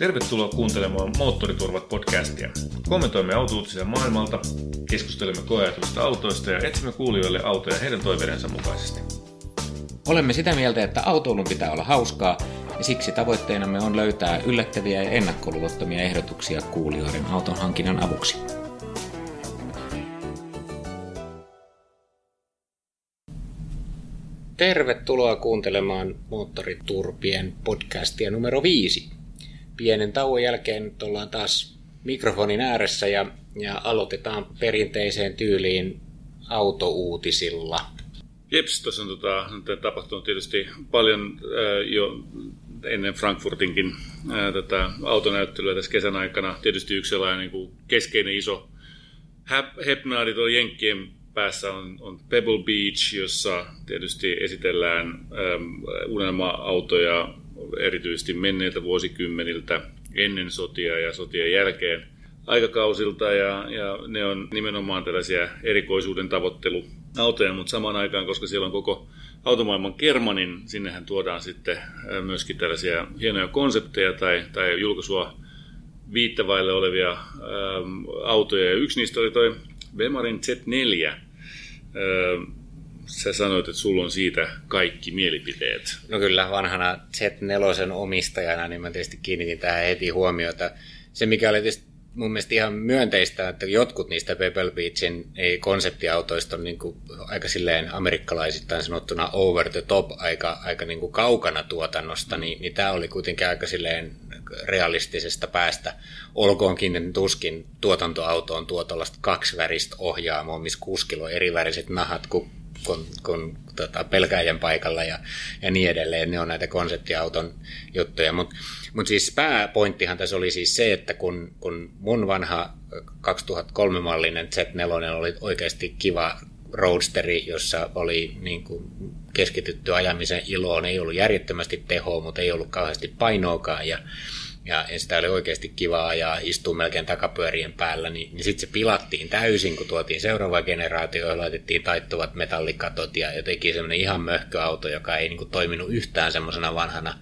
Tervetuloa kuuntelemaan Moottoriturvat podcastia. Kommentoimme autouutisia maailmalta, keskustelemme koeajatuista autoista ja etsimme kuulijoille autoja heidän toiveidensa mukaisesti. Olemme sitä mieltä, että autoilun pitää olla hauskaa, ja siksi tavoitteenamme on löytää yllättäviä ja ennakkoluulottomia ehdotuksia kuulijoiden auton hankinnan avuksi. Tervetuloa kuuntelemaan Moottoriturpien podcastia numero 5 pienen tauon jälkeen nyt ollaan taas mikrofonin ääressä ja, ja aloitetaan perinteiseen tyyliin autouutisilla. Jeps, tuossa on tota, tapahtunut tietysti paljon ää, jo ennen Frankfurtinkin ää, tätä autonäyttelyä tässä kesän aikana. Tietysti yksi sellainen niin kuin keskeinen iso hepnaadi tuolla Jenkkien päässä on, on Pebble Beach, jossa tietysti esitellään ähm, unelma-autoja erityisesti menneiltä vuosikymmeniltä ennen sotia ja sotien jälkeen aikakausilta ja, ja ne on nimenomaan tällaisia erikoisuuden tavoitteluautoja, mutta samaan aikaan, koska siellä on koko automaailman kerma, niin sinnehän tuodaan sitten myöskin tällaisia hienoja konsepteja tai, tai julkaisua viittavaille olevia äm, autoja. Ja yksi niistä oli toi Bemarin Z4, äm, sä sanoit, että sulla on siitä kaikki mielipiteet. No kyllä, vanhana Z4 omistajana, niin mä tietysti kiinnitin tähän heti huomiota. Se, mikä oli tietysti mun mielestä ihan myönteistä, että jotkut niistä Pebble Beachin konseptiautoista on niin kuin aika silleen amerikkalaisittain sanottuna over the top, aika, aika niin kuin kaukana tuotannosta, niin, niin tämä oli kuitenkin aika silleen realistisesta päästä. Olkoonkin tuskin tuotantoautoon tuo tuollaista kaksiväristä ohjaamoa, missä kuskilla on eri väriset nahat kuin kun, kun tota, pelkäjän paikalla ja, ja niin edelleen. Ne on näitä konseptiauton juttuja. Mutta mut siis pääpointtihan tässä oli siis se, että kun, kun mun vanha 2003-mallinen Z4 oli oikeasti kiva roadsteri, jossa oli niin kuin keskitytty ajamisen iloon, ei ollut järjettömästi tehoa, mutta ei ollut kauheasti painoakaan ja ja, ja sitä oli oikeasti kivaa ja istuu melkein takapyörien päällä, niin, niin sitten se pilattiin täysin, kun tuotiin seuraava generaatio ja laitettiin taittuvat metallikatot ja jotenkin semmoinen ihan möhköauto, joka ei niin kuin, toiminut yhtään semmoisena vanhana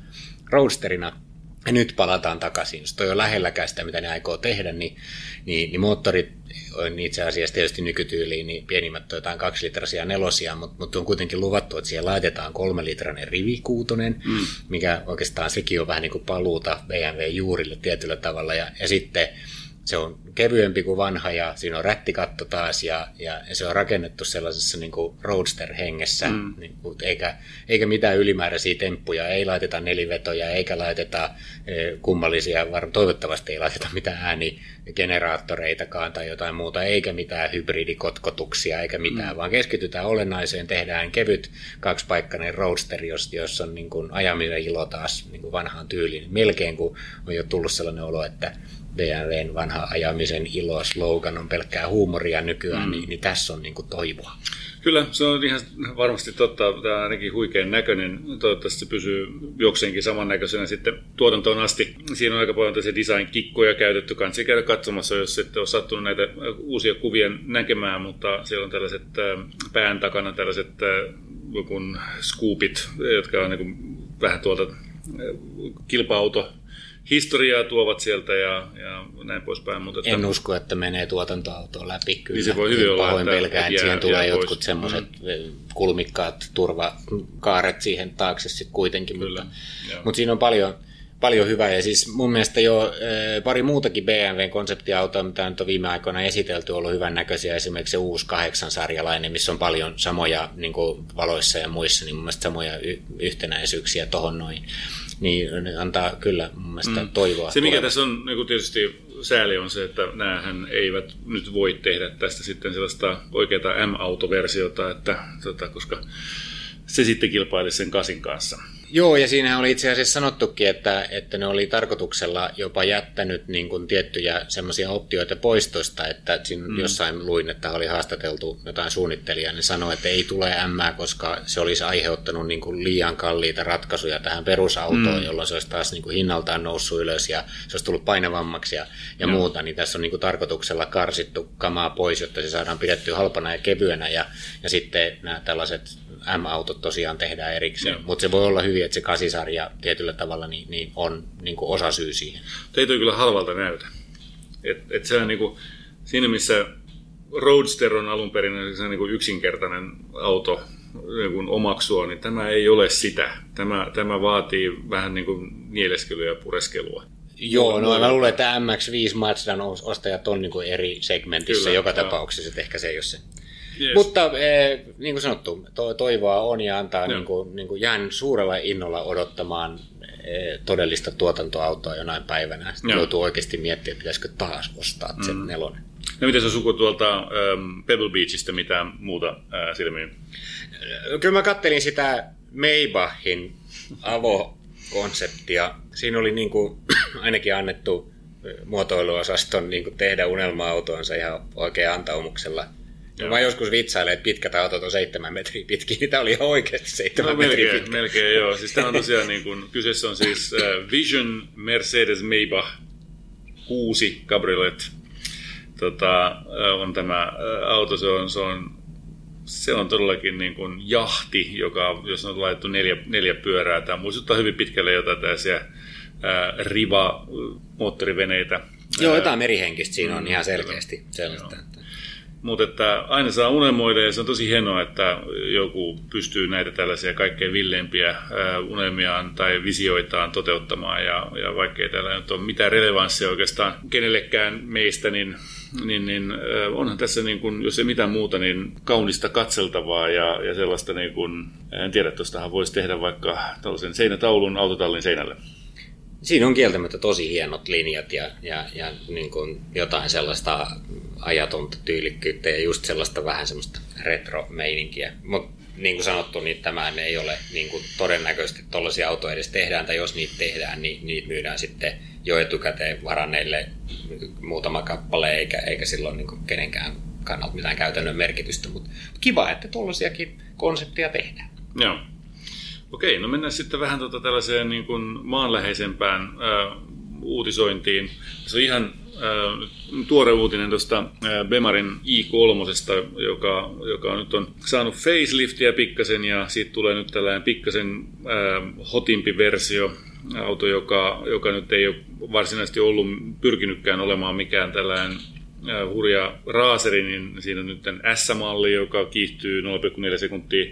roadsterina. Ja nyt palataan takaisin. Jos toi on lähelläkään sitä, mitä ne aikoo tehdä, niin, niin, niin moottorit on itse asiassa tietysti nykytyyliin niin pienimmät jotain kaksilitraisia nelosia, mutta, mutta on kuitenkin luvattu, että siihen laitetaan kolme litrainen rivikuutonen, mm. mikä oikeastaan sekin on vähän niin kuin paluuta BMW-juurille tietyllä tavalla. Ja, ja sitten se on kevyempi kuin vanha ja siinä on rättikatto taas ja, ja, se on rakennettu sellaisessa niin kuin roadster-hengessä, mm. niin kuin, eikä, eikä mitään ylimääräisiä temppuja, ei laiteta nelivetoja eikä laiteta e, kummallisia, var, toivottavasti ei laiteta mitään äänigeneraattoreitakaan tai jotain muuta, eikä mitään hybridikotkotuksia eikä mitään, mm. vaan keskitytään olennaiseen, tehdään kevyt kaksipaikkainen roadster, jos, jos on niin kuin ajamisen ilo taas niin kuin vanhaan tyyliin, melkein kun on jo tullut sellainen olo, että BMWn vanha ajamisen ilo slogan on pelkkää huumoria nykyään, mm. niin, niin tässä on niin kuin toivoa. Kyllä, se on ihan varmasti totta. Tämä on ainakin huikean näköinen. Toivottavasti se pysyy jokseenkin samannäköisenä sitten tuotantoon asti. Siinä on aika paljon tässä design-kikkoja käytetty. Kansi käydä katsomassa, jos sitten on sattunut näitä uusia kuvia näkemään, mutta siellä on tällaiset pään takana tällaiset kun scoopit, jotka on niin vähän tuolta kilpa-auto historiaa tuovat sieltä ja, ja näin poispäin. Mutta en että, usko, että menee tuotantoautoon läpi. Kyllä. Niin se voi hyvin olla. Pahoin pelkään, että siihen tulee jotkut semmoiset mm. kulmikkaat turvakaaret siihen taakse sitten kuitenkin. Kyllä, mutta, mutta siinä on paljon, paljon hyvää. Ja siis mun mielestä jo pari muutakin BMW-konseptiautoa, mitä nyt on viime aikoina esitelty, on ollut hyvän näköisiä. Esimerkiksi se uusi kahdeksansarjalainen, missä on paljon samoja niin valoissa ja muissa, niin mun mielestä samoja y- yhtenäisyyksiä tuohon noin niin antaa kyllä mun mielestä mm. toivoa. Se mikä tässä on niin tietysti sääli on se, että näähän eivät nyt voi tehdä tästä sitten sellaista oikeaa M-autoversiota, että, tota, koska se sitten kilpaili sen kasin kanssa. Joo, ja siinähän oli itse asiassa sanottukin, että, että ne oli tarkoituksella jopa jättänyt niin kuin tiettyjä semmoisia optioita poistosta, että siinä mm. jossain luin, että oli haastateltu jotain suunnittelijaa, niin sanoi, että ei tule M, koska se olisi aiheuttanut niin kuin liian kalliita ratkaisuja tähän perusautoon, mm. jolloin se olisi taas niin kuin hinnaltaan noussut ylös ja se olisi tullut painavammaksi ja, ja muuta, niin tässä on niin kuin tarkoituksella karsittu kamaa pois, jotta se saadaan pidettyä halpana ja kevyenä ja, ja sitten nämä tällaiset M-autot tosiaan tehdään erikseen, mutta se voi olla hyvin, että se kasisarja tietyllä tavalla niin, niin on niin kuin osa syy siihen. Ei kyllä halvalta näytä. Et, et se on niin kuin, siinä missä Roadster on alun perin se niin kuin yksinkertainen auto niin kuin omaksua, niin tämä ei ole sitä. Tämä, tämä vaatii vähän niin kuin nieleskelyä ja pureskelua. Joo, no mä luulen, että MX-5 Mazdan ostajat on niin kuin eri segmentissä Kyllä, joka joo. tapauksessa, että ehkä se ei ole se Yes. Mutta eh, niin kuin sanottu, to, toivoa on ja antaa, niin kuin, niin kuin jään suurella innolla odottamaan eh, todellista tuotantoautoa jonain päivänä. Sitten Joo. joutuu oikeasti miettimään, että pitäisikö taas ostaa mm. Z4. No miten se suku tuolta um, Pebble Beachistä, mitä muuta uh, silmiin? Kyllä mä kattelin sitä Maybachin Avo-konseptia. Siinä oli niin kuin, ainakin annettu muotoiluosaston niin kuin tehdä unelma-autoonsa ihan oikein antaumuksella – Joo. Mä joskus vitsailen, että pitkät autot on seitsemän metriä pitkiä, niin tämä oli ihan oikeasti seitsemän no, metriä melkein, pitkä. Melkein joo. Siis tämä on tosiaan niin kuin, kyseessä on siis uh, Vision Mercedes Maybach 6 Cabriolet. Tota, uh, on tämä uh, auto, se on, se on se on todellakin niin kuin jahti, joka, jos on laitettu neljä, neljä pyörää. Tämä muistuttaa hyvin pitkälle jotain tällaisia riva-moottoriveneitä. Joo, jotain merihenkistä siinä on mm, ihan selkeästi sellaista. Joo. Mutta että aina saa unelmoida ja se on tosi hienoa, että joku pystyy näitä tällaisia kaikkein villeimpiä unelmiaan tai visioitaan toteuttamaan. Ja, ja vaikkei täällä nyt ole mitään relevanssia oikeastaan kenellekään meistä, niin, niin, niin onhan tässä, niin kuin, jos ei mitään muuta, niin kaunista katseltavaa ja, ja sellaista, niin kuin, en tiedä, tuostahan voisi tehdä vaikka tällaisen seinätaulun autotallin seinälle. Siinä on kieltämättä tosi hienot linjat ja, ja, ja niin kuin jotain sellaista ajatonta tyylikkyyttä ja just sellaista vähän semmoista retro-meininkiä. Mutta niin kuin sanottu, niin tämä ei ole niin kuin todennäköisesti tuollaisia autoja edes tehdään, tai jos niitä tehdään, niin niitä myydään sitten jo etukäteen varanneille muutama kappale, eikä, eikä silloin niin kuin kenenkään kannalta mitään käytännön merkitystä. Mutta kiva, että tuollaisiakin konsepteja tehdään. Joo. Okei, no mennään sitten vähän tuota tällaiseen niin kuin maanläheisempään äh, uutisointiin. Se on ihan äh, tuore uutinen tuosta Bemarin i3, joka, joka nyt on saanut faceliftiä pikkasen ja siitä tulee nyt tällainen pikkasen äh, hotimpi versio, auto, joka, joka nyt ei ole varsinaisesti ollut pyrkinytkään olemaan mikään tällainen hurja raaseri, niin siinä on nyt S-malli, joka kiihtyy 0,4 sekuntia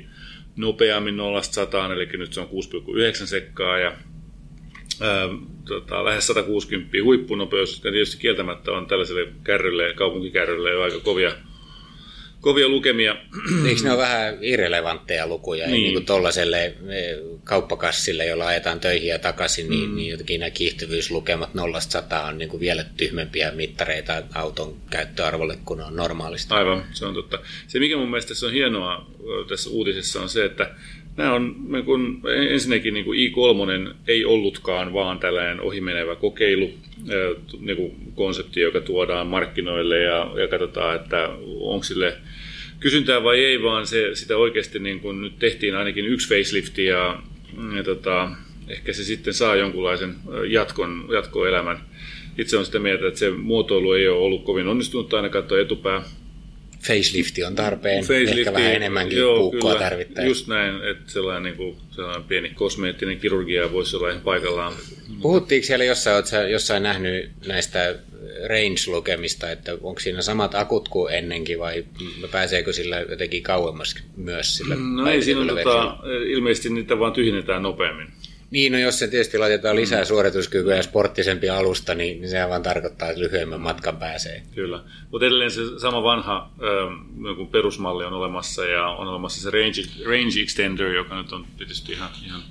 nopeammin 0-100, eli nyt se on 6,9 sekkaa ja ää, tota, lähes 160 huippunopeus, jotka tietysti kieltämättä on tällaiselle kärrylle, kaupunkikärrylle jo aika kovia, kovia lukemia. Eikö ne ole vähän irrelevantteja lukuja? Niin. niin tuollaiselle e, kauppakassille, jolla ajetaan töihin ja takaisin, niin, mm. niin jotenkin nämä kiihtyvyyslukemat 0-100 on niin kuin vielä tyhmempiä mittareita auton käyttöarvolle kuin on normaalisti. Aivan, se on totta. Se mikä mun mielestä tässä on hienoa tässä uutisessa on se, että Nämä on niin kun, ensinnäkin niin kuin i3 ei ollutkaan vaan tällainen ohimenevä kokeilu, niin kuin konsepti, joka tuodaan markkinoille ja, ja katsotaan, että onko sille kysyntää vai ei, vaan se, sitä oikeasti niin kun nyt tehtiin ainakin yksi facelifti ja, ja tota, ehkä se sitten saa jonkunlaisen jatkon, jatkoelämän. Itse on sitä mieltä, että se muotoilu ei ole ollut kovin onnistunut ainakaan tuo etupää facelifti on tarpeen, facelifti, ehkä vähän enemmänkin joo, puukkoa kyllä, tarvittaessa. Just näin, että sellainen, niin kuin, sellainen pieni kosmeettinen kirurgia voisi olla ihan paikallaan. Puhuttiinko siellä jossain, oletko jossain nähnyt näistä range-lukemista, että onko siinä samat akut kuin ennenkin vai pääseekö sillä jotenkin kauemmas myös sillä No ei siinä on, tota, ilmeisesti niitä vaan tyhjennetään nopeammin. Niin, no jos se tietysti laitetaan lisää mm. suorituskykyä ja sporttisempi alusta, niin, niin sehän vaan tarkoittaa, että lyhyemmän matkan pääsee. Kyllä, mutta edelleen se sama vanha äh, perusmalli on olemassa ja on olemassa se range, range extender, joka nyt on tietysti ihan, ihan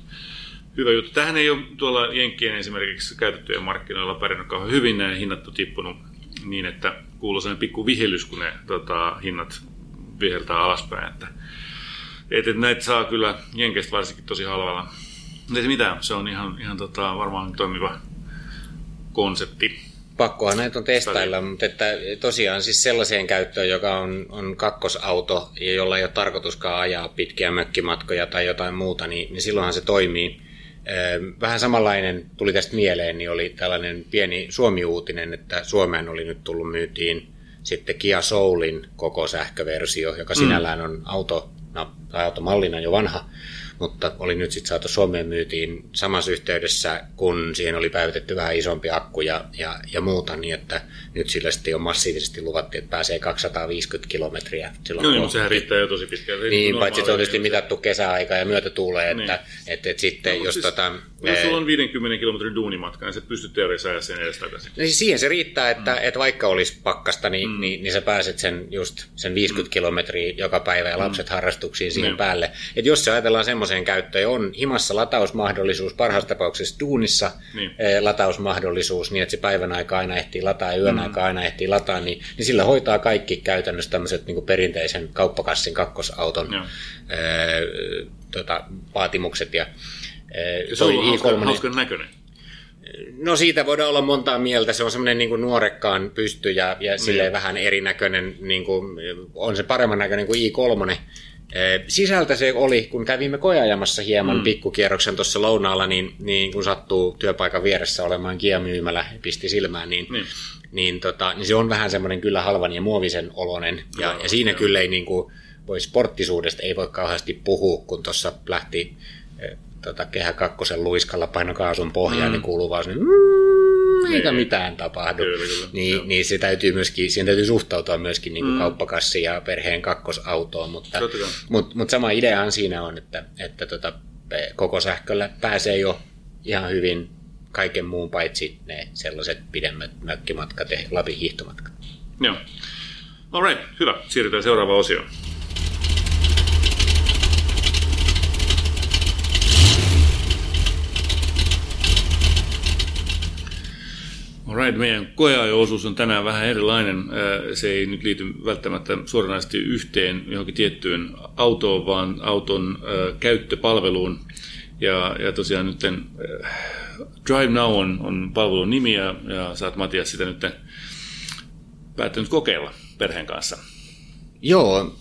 hyvä juttu. Tähän ei ole tuolla Jenkkien esimerkiksi käytettyjen markkinoilla pärjännyt kauhean hyvin, nämä hinnat on tippunut niin, että kuuluu sellainen pikku vihellys, kun ne tota, hinnat viheltää alaspäin. Että Et, et näitä saa kyllä Jenkeistä varsinkin tosi halvalla. Ei mitään, se on ihan, ihan tota, varmaan toimiva konsepti. Pakkoa näitä on testailla, mutta että tosiaan siis sellaiseen käyttöön, joka on, on kakkosauto ja jolla ei ole tarkoituskaan ajaa pitkiä mökkimatkoja tai jotain muuta, niin, niin silloinhan se toimii. Vähän samanlainen tuli tästä mieleen, niin oli tällainen pieni Suomi-uutinen, että Suomeen oli nyt tullut myytiin sitten Kia Soulin koko sähköversio, joka mm. sinällään on auto, no, tai automallina jo vanha, mutta oli nyt sitten saatu Suomeen myytiin samassa yhteydessä, kun siihen oli päivitetty vähän isompi akku ja, ja, ja muuta, niin että nyt sillä sitten on massiivisesti luvattiin, että pääsee 250 kilometriä. Silloin, no, niin, sehän riittää jo tosi pitkään. Niin, paitsi se on tietysti mitattu kesäaika ja myötätuulee, että, niin. että, että, että sitten no, jos siis, tota... Jos sulla on 50 kilometrin duunimatka, niin se pystyt teoriassa ajaa sen edes takaisin. Niin siis siihen se riittää, että, mm. että vaikka olisi pakkasta, niin, mm. niin, niin sä pääset sen just sen 50 mm. kilometriä joka päivä ja lapset mm. harrastuksiin siihen mm. päälle. Että jos se ajatellaan semmoiseen käyttöön, on himassa latausmahdollisuus, parhaassa tapauksessa duunissa niin. Eh, latausmahdollisuus, niin että se päivän aika aina ehtii lataa ja yön mm. Aika aina ehtii lataa, niin, niin sillä hoitaa kaikki käytännössä tämmöiset niin perinteisen kauppakassin kakkosauton ää, tota, vaatimukset. Ja, ää, se on i3, hauskan näköinen. No siitä voidaan olla montaa mieltä. Se on semmoinen niin nuorekkaan pysty ja, ja silleen mm. vähän erinäköinen. Niin kuin, on se paremman näköinen kuin i3. Sisältä se oli, kun kävimme koeajamassa hieman mm. pikkukierroksen tuossa lounaalla, niin, niin kun sattuu työpaikan vieressä olemaan kiamyymälä, pisti silmään, niin, niin. Niin, tota, niin se on vähän semmoinen kyllä halvan ja muovisen olonen. Ja, no, ja siinä joo. kyllä ei niin kuin, voi sporttisuudesta ei voi kauheasti puhua, kun tuossa lähti tota, kehä kakkosen luiskalla painokaasun pohjaan, mm. niin kuuluu vaan mm, eikä niin. mitään tapahdu. Kyllä, kyllä. Niin, niin se täytyy myöskin, siihen täytyy suhtautua myöskin niin kuin mm. kauppakassi ja perheen kakkosautoon, mutta, mutta, mutta sama ideahan siinä on, että, että tota, koko sähköllä pääsee jo ihan hyvin kaiken muun paitsi ne sellaiset pidemmät mökkimatkat ja Lapin hiihtomatkat. Joo. Alright, hyvä. Siirrytään seuraavaan osioon. Alright, meidän koeajo-osuus on tänään vähän erilainen. Se ei nyt liity välttämättä suoranaisesti yhteen johonkin tiettyyn autoon, vaan auton käyttöpalveluun. Ja, ja tosiaan nyt Drive Now on, on palvelun nimi ja, ja oot Matias sitä nyt päättänyt kokeilla perheen kanssa. Joo,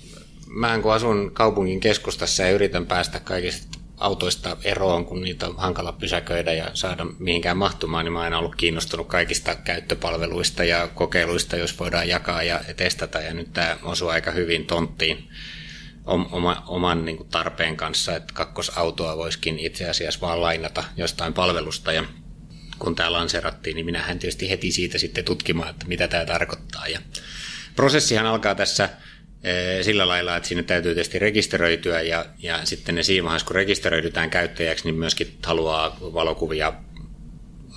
mä kun asun kaupungin keskustassa ja yritän päästä kaikista autoista eroon, kun niitä on hankala pysäköidä ja saada mihinkään mahtumaan, niin mä oon aina ollut kiinnostunut kaikista käyttöpalveluista ja kokeiluista, jos voidaan jakaa ja testata. Ja nyt tämä osuu aika hyvin tonttiin oma, oman niin kuin tarpeen kanssa, että kakkosautoa voisikin itse asiassa vaan lainata jostain palvelusta. Ja kun tämä lanserattiin, niin minähän tietysti heti siitä sitten tutkimaan, että mitä tämä tarkoittaa. Ja prosessihan alkaa tässä sillä lailla, että sinne täytyy tietysti rekisteröityä ja, ja sitten ne siinä vaiheessa, kun rekisteröidytään käyttäjäksi, niin myöskin haluaa valokuvia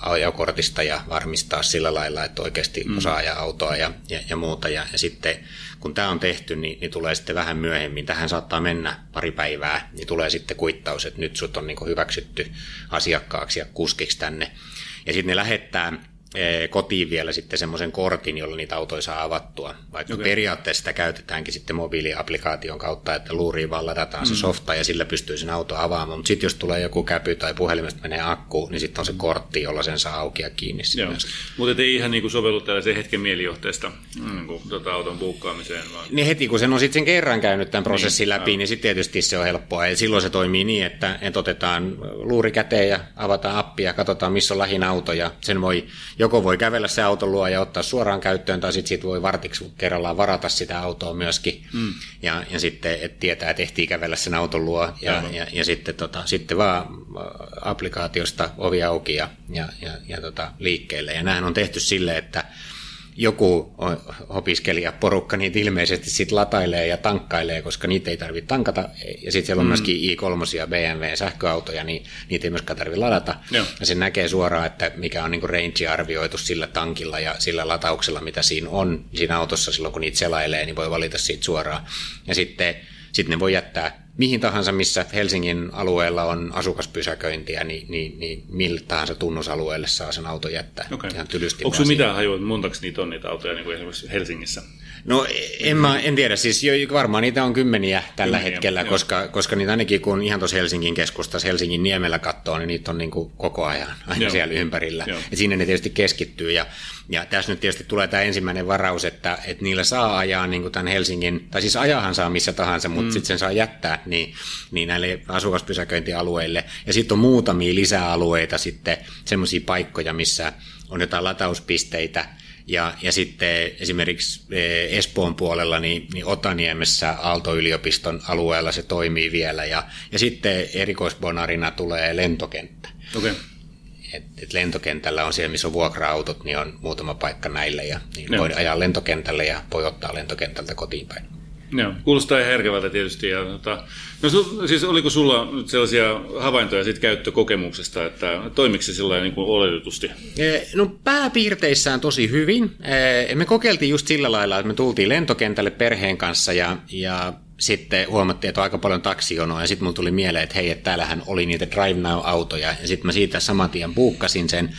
ajokortista ja varmistaa sillä lailla, että oikeasti mm. osaa ajaa autoa ja, ja, ja muuta. Ja, ja sitten kun tämä on tehty, niin, niin tulee sitten vähän myöhemmin, tähän saattaa mennä pari päivää, niin tulee sitten kuittaus, että nyt sut on niin hyväksytty asiakkaaksi ja kuskiksi tänne. Ja sitten ne lähettää kotiin vielä sitten semmoisen kortin, jolla niitä autoja saa avattua. Vaikka okay. periaatteessa sitä käytetäänkin sitten mobiiliaplikaation kautta, että luuriin vaan ladataan mm. se softa ja sillä pystyy sen auto avaamaan. Mutta sitten jos tulee joku käpy tai puhelimesta menee akku, niin sitten on se kortti, jolla sen saa auki ja kiinni. Mutta ei ihan niin sovellu tällaiseen hetken mielijohteesta niin kuin, tota auton buukkaamiseen. Vaan... Niin heti kun sen on sitten sen kerran käynyt tämän prosessin niin, läpi, niin sitten tietysti se on helppoa. Ja silloin se toimii niin, että, että otetaan luuri käteen ja avataan appi ja katsotaan, missä on lähin auto ja sen voi joko voi kävellä se auton luo ja ottaa suoraan käyttöön, tai sitten siitä voi vartiksi kerrallaan varata sitä autoa myöskin, mm. ja, ja sitten et tietää, että ehtii kävellä sen auton luo, ja, ja, ja sitten, tota, sitten vaan äh, applikaatiosta ovi auki ja, ja, ja, ja tota, liikkeelle. Ja näin on tehty sille, että joku opiskelijaporukka niitä ilmeisesti sitten latailee ja tankkailee, koska niitä ei tarvitse tankata. Ja sitten siellä on mm. myöskin i3 ja BMW sähköautoja, niin niitä ei myöskään tarvitse ladata. Joo. Ja se näkee suoraan, että mikä on niinku range arvioitu sillä tankilla ja sillä latauksella, mitä siinä on siinä autossa silloin, kun niitä selailee, niin voi valita siitä suoraan. Ja sitten, sitten ne voi jättää mihin tahansa, missä Helsingin alueella on asukaspysäköintiä, niin, niin, niin millä tahansa tunnusalueelle saa sen auton jättää. Okay. Ihan Onko sinulla mitään hajua, montaks niitä on niitä autoja niin kuin esimerkiksi Helsingissä? No en, mä, en tiedä, siis jo, varmaan niitä on kymmeniä tällä kymmeniä, hetkellä, koska, koska niitä ainakin kun ihan tuossa Helsingin keskustassa, Helsingin niemellä katsoo, niin niitä on niin kuin koko ajan aina joo. siellä ympärillä. Joo. Ja sinne ne tietysti keskittyy. Ja, ja tässä nyt tietysti tulee tämä ensimmäinen varaus, että, että niillä saa ajaa niin kuin tämän Helsingin, tai siis ajahan saa missä tahansa, mutta mm. sitten sen saa jättää niin, niin näille asukaspysäköintialueille. Ja sitten on muutamia lisäalueita sitten, semmoisia paikkoja, missä on jotain latauspisteitä, ja, ja sitten esimerkiksi eh, Espoon puolella, niin, niin Otaniemessä Aalto-yliopiston alueella se toimii vielä. Ja, ja sitten erikoisbonarina tulee lentokenttä. Okay. Et, et lentokentällä on siellä, missä on vuokra-autot, niin on muutama paikka näille. Ja niin voi ajaa lentokentälle ja voi ottaa lentokentältä kotiin päin. Joo, kuulostaa herkevältä tietysti. Ja, tota, no, su, siis oliko sulla nyt sellaisia havaintoja sit käyttökokemuksesta, että toimiko se sillä niin kuin oletetusti? E, no pääpiirteissään tosi hyvin. E, me kokeiltiin just sillä lailla, että me tultiin lentokentälle perheen kanssa ja, ja sitten huomattiin, että on aika paljon taksijonoa, ja sitten mulla tuli mieleen, että hei, että täällähän oli niitä Drive Now-autoja, ja sitten mä siitä saman tien buukkasin sen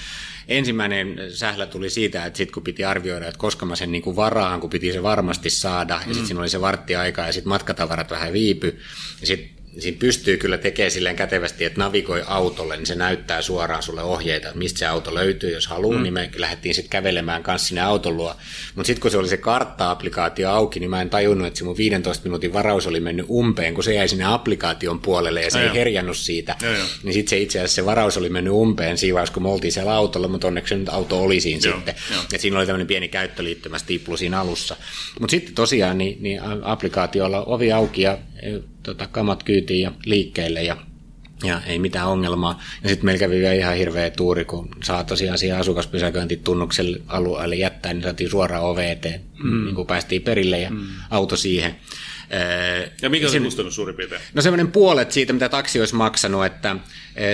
ensimmäinen sählä tuli siitä, että sitten kun piti arvioida, että koska mä sen niin kuin varaan, kun piti se varmasti saada, ja sitten mm. siinä oli se varttiaika, ja sitten matkatavarat vähän viipy, ja sitten siinä pystyy kyllä tekemään silleen kätevästi, että navigoi autolle, niin se näyttää suoraan sulle ohjeita, että mistä se auto löytyy, jos haluaa, mm. niin me lähdettiin sitten kävelemään kanssa sinne auton luo. Mutta sitten kun se oli se kartta-applikaatio auki, niin mä en tajunnut, että se mun 15 minuutin varaus oli mennyt umpeen, kun se jäi sinne applikaation puolelle ja se ei herjannut siitä. Ja, ja. Niin sitten se itse asiassa se varaus oli mennyt umpeen siinä vaiheessa, kun me oltiin siellä autolla, mutta onneksi nyt auto oli siinä Joo, sitten. että siinä oli tämmöinen pieni käyttöliittymä stiplu siinä alussa. Mutta sitten tosiaan niin, niin applikaatiolla ovi auki ja tota, kamat kyytiin ja liikkeelle ja ja ei mitään ongelmaa. Ja sitten meillä kävi vielä ihan hirveä tuuri, kun saa tosiaan siihen asukaspysäköintitunnukselle alueelle jättää, niin saatiin suoraan ove eteen, mm. niin kuin päästiin perille ja mm. auto siihen. Ja mikä on se kustannus suurin piirtein? No semmoinen puolet siitä, mitä taksi olisi maksanut, että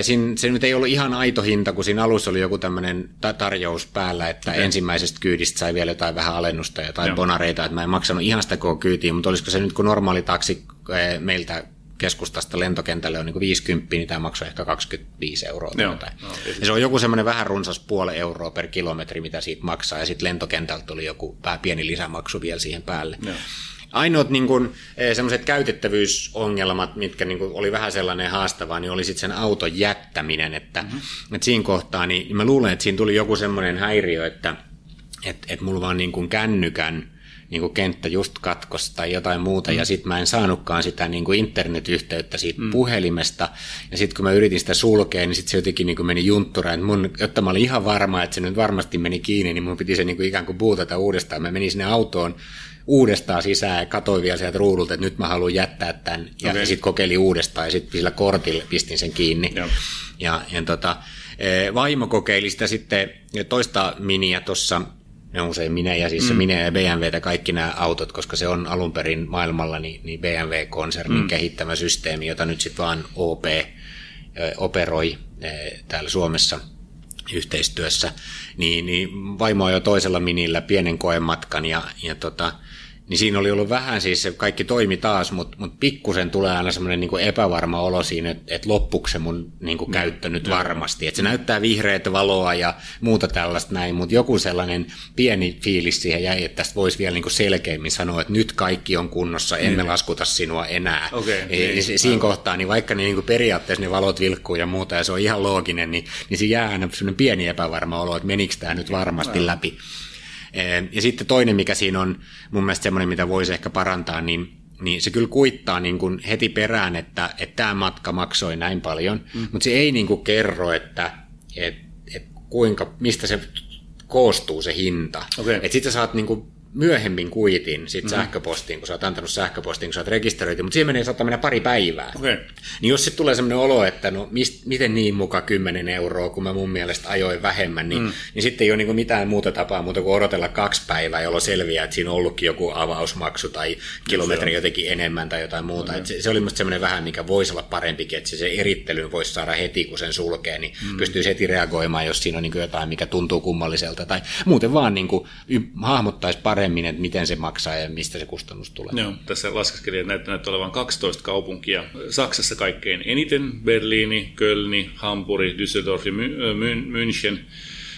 siinä, se nyt ei ollut ihan aito hinta, kun siinä alussa oli joku tämmöinen tarjous päällä, että okay. ensimmäisestä kyydistä sai vielä jotain vähän alennusta ja jotain Joo. bonareita, että mä en maksanut ihan sitä koko kyytiä, mutta olisiko se nyt kun normaali taksi meiltä keskustasta lentokentälle on niin 50, niin tämä maksaa ehkä 25 euroa. Joo, no, ja se on joku semmoinen vähän runsas puoli euroa per kilometri, mitä siitä maksaa, ja sitten lentokentältä tuli joku vähän pieni lisämaksu vielä siihen päälle. Joo. Ainoat niin eh, semmoiset käytettävyysongelmat, mitkä niin kuin, oli vähän sellainen haastavaa, niin oli sitten sen auton jättäminen. Että, mm-hmm. että siinä kohtaa, niin mä luulen, että siinä tuli joku semmoinen häiriö, että että että mulla vaan niin kuin kännykän niin kuin kenttä just katkos tai jotain muuta, mm. ja sitten mä en saanutkaan sitä niin kuin internetyhteyttä siitä mm. puhelimesta, ja sitten kun mä yritin sitä sulkea, niin sitten se jotenkin niin kuin meni juntturaan, mun, jotta mä olin ihan varma, että se nyt varmasti meni kiinni, niin mun piti se niin kuin ikään kuin bootata uudestaan. Mä menin sinne autoon uudestaan sisään ja katsoin vielä sieltä ruudulta, että nyt mä haluan jättää tämän, ja okay. sitten kokeilin uudestaan, ja sitten sillä kortilla pistin sen kiinni. Joo. Ja, ja tota, e, vaimo kokeili sitä sitten toista miniä tuossa ne on usein minä ja siis mm. minä ja BMWtä kaikki nämä autot, koska se on alun perin maailmalla niin, niin BMW-konsernin mm. kehittämä systeemi, jota nyt sitten vaan OP operoi täällä Suomessa yhteistyössä, niin, niin vaimo on jo toisella minillä pienen koematkan ja, ja tota, niin siinä oli ollut vähän siis, se kaikki toimi taas, mutta mut pikkusen tulee aina semmoinen niin epävarma olo siinä, että et loppuuko se mun niin kuin käyttö nyt varmasti. Että se näyttää vihreät valoa ja muuta tällaista näin, mutta joku sellainen pieni fiilis siihen jäi, että tästä voisi vielä niin kuin selkeämmin sanoa, että nyt kaikki on kunnossa, emme niin. laskuta sinua enää. Okay, e, niin, niin, siinä kohtaa, niin vaikka ne niin kuin periaatteessa ne valot vilkkuu ja muuta, ja se on ihan looginen, niin, niin se jää aina semmoinen pieni epävarma olo, että menikö tämä nyt varmasti läpi. Ja sitten toinen, mikä siinä on mun mielestä semmoinen, mitä voisi ehkä parantaa, niin niin se kyllä kuittaa niin kuin heti perään, että, että tämä matka maksoi näin paljon, mm. mutta se ei niin kuin kerro, että, että, että kuinka, mistä se koostuu se hinta. Okay. Että sitten sä saat niin kuin myöhemmin kuitin sit mm. sähköpostiin, kun sä oot antanut sähköpostiin, kun sä oot rekisteröity, mutta siihen menee, saattaa mennä pari päivää. Okay. Niin jos sitten tulee sellainen olo, että no mist, miten niin muka 10 euroa, kun mä mun mielestä ajoin vähemmän, niin, mm. niin sitten ei ole niin mitään muuta tapaa muuta kuin odotella kaksi päivää, jolloin selviää, että siinä on ollutkin joku avausmaksu tai kilometri jotenkin enemmän tai jotain muuta. Okay. se, se oli musta semmoinen vähän, mikä voisi olla parempikin, että se, se erittelyn voisi saada heti, kun sen sulkee, niin mm. pystyy heti reagoimaan, jos siinä on niin jotain, mikä tuntuu kummalliselta. Tai muuten vaan niin kuin, hahmottaisi paremmin paremmin, että miten se maksaa ja mistä se kustannus tulee. Joo, tässä laskeskelin, että näyttää, näyttää olevan 12 kaupunkia. Saksassa kaikkein eniten Berliini, Kölni, Hampuri, Düsseldorf ja München.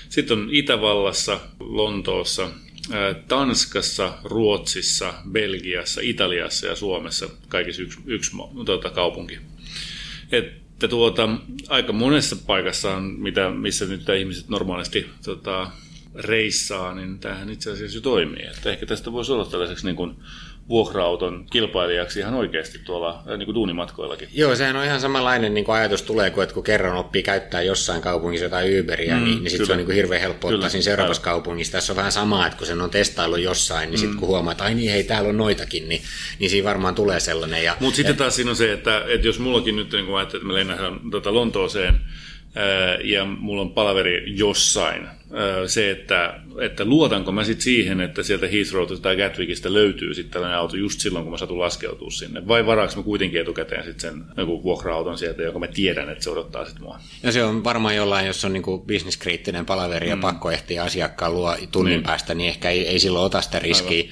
Sitten on Itävallassa, Lontoossa, Tanskassa, Ruotsissa, Belgiassa, Italiassa ja Suomessa kaikissa yksi, yksi tuota, kaupunki. Että tuota, aika monessa paikassa on, mitä, missä nyt ihmiset normaalisti tota, reissaa, niin tämähän itse asiassa jo toimii. Että ehkä tästä voisi olla tällaiseksi niin kuin vuokra-auton kilpailijaksi ihan oikeasti tuolla niin kuin duunimatkoillakin. Joo, sehän on ihan samanlainen niin kuin ajatus tulee, kun, että kun kerran oppii käyttää jossain kaupungissa jotain Uberia, mm, niin, niin sitten se on niin kuin hirveän helppo kyllä, ottaa siinä seuraavassa kaupungissa. Tässä on vähän sama, että kun sen on testaillut jossain, niin mm. sitten kun huomaa, että ai niin, hei, täällä on noitakin, niin, niin siinä varmaan tulee sellainen. Mutta sitten taas siinä on se, että, että jos mullakin nyt, niin kun että me lennähdään tota Lontooseen, ja mulla on palaveri jossain. Se, että, että luotanko mä sitten siihen, että sieltä Heathrowta tai Gatwickista löytyy sitten tällainen auto just silloin, kun mä satun laskeutua sinne. Vai varaanko mä kuitenkin etukäteen sitten sen joku vuokra-auton sieltä, joka mä tiedän, että se odottaa sitten mua. Ja se on varmaan jollain, jos on niinku bisneskriittinen palaveri ja mm. pakko ehtiä asiakkaan luo tunnin niin. päästä, niin ehkä ei, ei silloin ota sitä riskiä.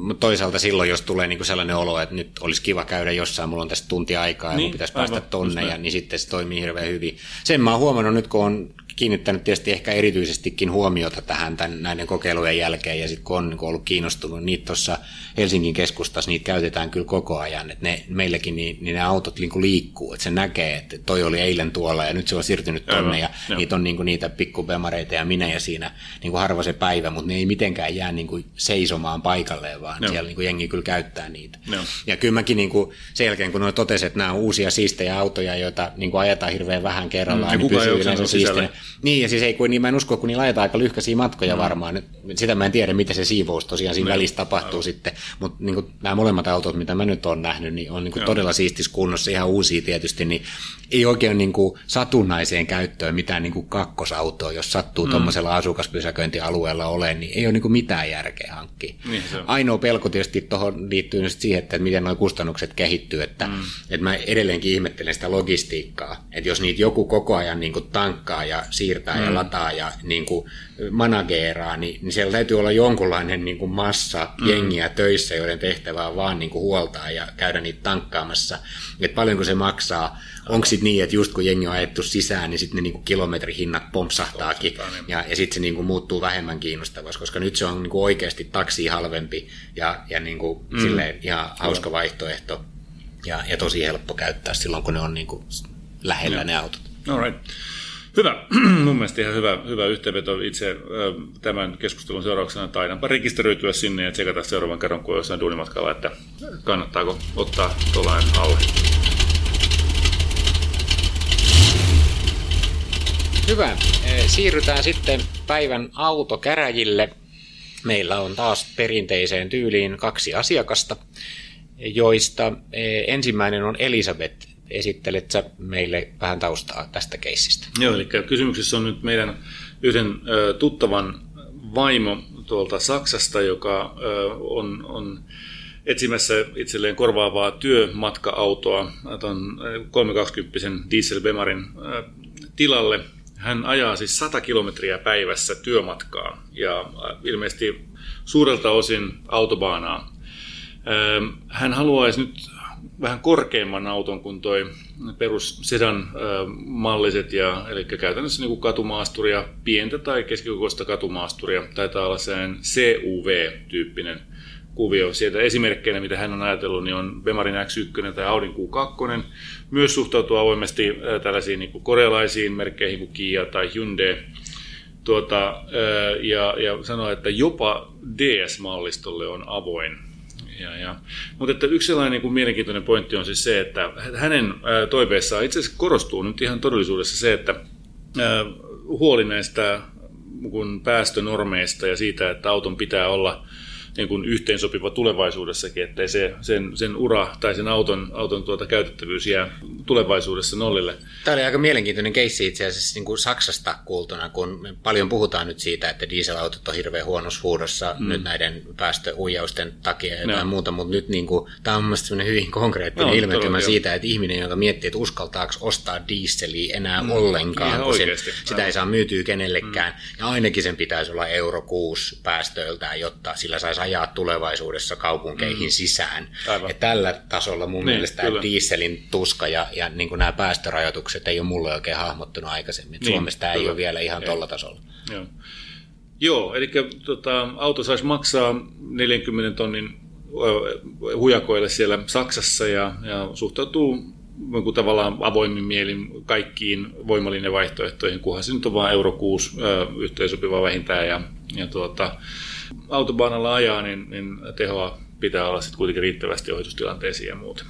Mutta toisaalta silloin, jos tulee niinku sellainen olo, että nyt olisi kiva käydä jossain, mulla on tästä tunti aikaa ja niin, mun pitäisi aivan, päästä tonne, ja, niin sitten se toimii hirveän hyvin. Sen mä oon huomannut nyt, kun on kiinnittänyt tietysti ehkä erityisestikin huomiota tähän tämän, näiden kokeilujen jälkeen, ja sitten kun on niin ollut kiinnostunut, niitä tuossa Helsingin keskustassa, niitä käytetään kyllä koko ajan, että ne, meilläkin niin, niin ne autot niin liikkuu, että se näkee, että toi oli eilen tuolla, ja nyt se on siirtynyt tonne, ja Joo. niitä on niin kuin niitä pikkubemareita ja minä ja siinä niin kuin harva se päivä, mutta ne ei mitenkään jää niin kuin seisomaan paikalleen, vaan Joo. siellä niin kuin jengi kyllä käyttää niitä. Joo. Ja kyllä mäkin niin kuin sen jälkeen, kun noin totesi, että nämä on uusia siistejä autoja, joita niin kuin ajetaan hirveän vähän kerrallaan, mm, niin pysyy yleensä siistinä. Niin, ja siis ei, kun, niin mä en usko, kun niillä ajetaan aika lyhkäisiä matkoja mm. varmaan. Sitä mä en tiedä, miten se siivous tosiaan siinä no, välissä tapahtuu no. sitten. Mutta niin nämä molemmat autot, mitä mä nyt olen nähnyt, niin on niin kuin todella siistis kunnossa, ihan uusia tietysti, niin ei oikein niin kuin satunnaiseen käyttöön mitään niin kuin kakkosautoa, jos sattuu mm. tuommoisella asukaspysäköintialueella olemaan, niin ei ole niin kuin mitään järkeä hankkia. Niin Ainoa pelko tietysti tuohon liittyy nyt siihen, että miten nuo kustannukset kehittyy, että, mm. että mä edelleenkin ihmettelen sitä logistiikkaa, että jos niitä joku koko ajan niin kuin tankkaa ja siirtää mm. ja lataa ja niin kuin manageeraa, niin, niin siellä täytyy olla jonkunlainen niin kuin massa mm. jengiä töissä, joiden tehtävä on vaan niin kuin huoltaa ja käydä niitä tankkaamassa, että paljonko se maksaa, onko sitten niin, että just kun jengi on ajettu sisään, niin sitten ne niinku kilometrihinnat pompsahtaakin, niin. ja, ja sitten se niinku muuttuu vähemmän kiinnostavaksi, koska nyt se on niinku oikeasti taksi halvempi, ja, ja niinku mm. silleen ihan hauska vaihtoehto, ja, ja tosi helppo käyttää silloin, kun ne on niinku lähellä mm. ne autot. All right. Hyvä. Mun mielestä ihan hyvä, hyvä yhteenveto itse tämän keskustelun seurauksena. Taidanpa rekisteröityä sinne ja tsekata seuraavan kerran, kun on jossain duunimatkalla, että kannattaako ottaa tuollainen alle. Hyvä. Siirrytään sitten päivän autokäräjille. Meillä on taas perinteiseen tyyliin kaksi asiakasta, joista ensimmäinen on Elisabeth. Esittelet sä meille vähän taustaa tästä keissistä? Joo, eli kysymyksessä on nyt meidän yhden tuttavan vaimo tuolta Saksasta, joka on, on etsimässä itselleen korvaavaa työmatka-autoa tuon 320 diesel Bemarin tilalle hän ajaa siis 100 kilometriä päivässä työmatkaa ja ilmeisesti suurelta osin autobaanaa. Hän haluaisi nyt vähän korkeamman auton kuin toi perus sedan malliset, ja, eli käytännössä niin kuin katumaasturia, pientä tai keskikokoista katumaasturia, taitaa olla sellainen CUV-tyyppinen kuvio. Sieltä esimerkkeinä, mitä hän on ajatellut, niin on Bemarin X1 tai Audin Q2. Myös suhtautuu avoimesti tällaisiin niin kuin korealaisiin merkkeihin kuin Kia tai Hyundai. Tuota, ja, ja sanoo, että jopa DS-mallistolle on avoin. Ja, ja. Mutta että yksi sellainen niin kuin mielenkiintoinen pointti on siis se, että hänen toiveessaan itse asiassa korostuu nyt ihan todellisuudessa se, että huoli näistä kun päästönormeista ja siitä, että auton pitää olla niin kuin yhteensopiva tulevaisuudessakin, ettei se, sen, sen ura tai sen auton, auton tuota käytettävyys jää tulevaisuudessa nollille. Tämä oli aika mielenkiintoinen keissi itse asiassa niin kuin Saksasta kuultuna, kun me paljon puhutaan nyt siitä, että dieselautot on hirveän huonossa huudossa mm. nyt näiden päästöhuijausten takia ja jotain no. muuta, mutta nyt niin kuin, tämä on mielestäni hyvin konkreettinen no, ilmentymä siitä, että ihminen, joka miettii, että uskaltaako ostaa dieseliä enää mm. ollenkaan, kun sen, sitä ei saa myytyä kenellekään, mm. ja ainakin sen pitäisi olla euro 6 päästöiltään, jotta sillä saisi ajaa tulevaisuudessa kaupunkeihin mm. sisään. Ja tällä tasolla mun niin, mielestä kyllä. dieselin tuska ja, ja niin kuin nämä päästörajoitukset ei ole mulle oikein hahmottunut aikaisemmin. Niin, Suomessa tämä ei ole vielä ihan tuolla tasolla. Joo. Joo, eli tota, auto saisi maksaa 40 tonnin hujakoille siellä Saksassa ja, ja suhtautuu tavallaan avoimin mielin kaikkiin voimalinevaihtoehtoihin, kunhan se nyt on vain euro 6 yhteensopiva vähintään ja, ja tuota, autobaanalla ajaa, niin, niin tehoa pitää olla sitten kuitenkin riittävästi ohitustilanteisiin ja muuta.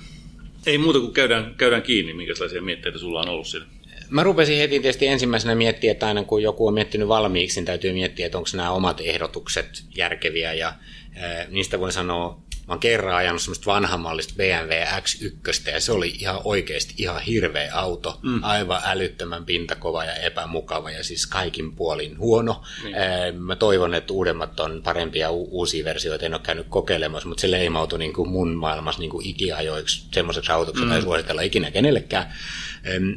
Ei muuta kuin käydään, käydään kiinni, minkälaisia mietteitä sulla on ollut siinä. Mä rupesin heti tietysti ensimmäisenä miettiä, että aina kun joku on miettinyt valmiiksi, niin täytyy miettiä, että onko nämä omat ehdotukset järkeviä. Ja ää, niistä voin sanoa Mä oon kerran ajanut semmoista vanhamallista BMW X1 ja se oli ihan oikeasti ihan hirveä auto. Mm. Aivan älyttömän pintakova ja epämukava ja siis kaikin puolin huono. Niin. Mä toivon, että uudemmat on parempia u- uusia versioita. En ole käynyt kokeilemassa, mutta se leimautui niin kuin mun maailmassa niin kuin ikiajoiksi semmoiseksi autoksi, jota mm. ei suositella ikinä kenellekään.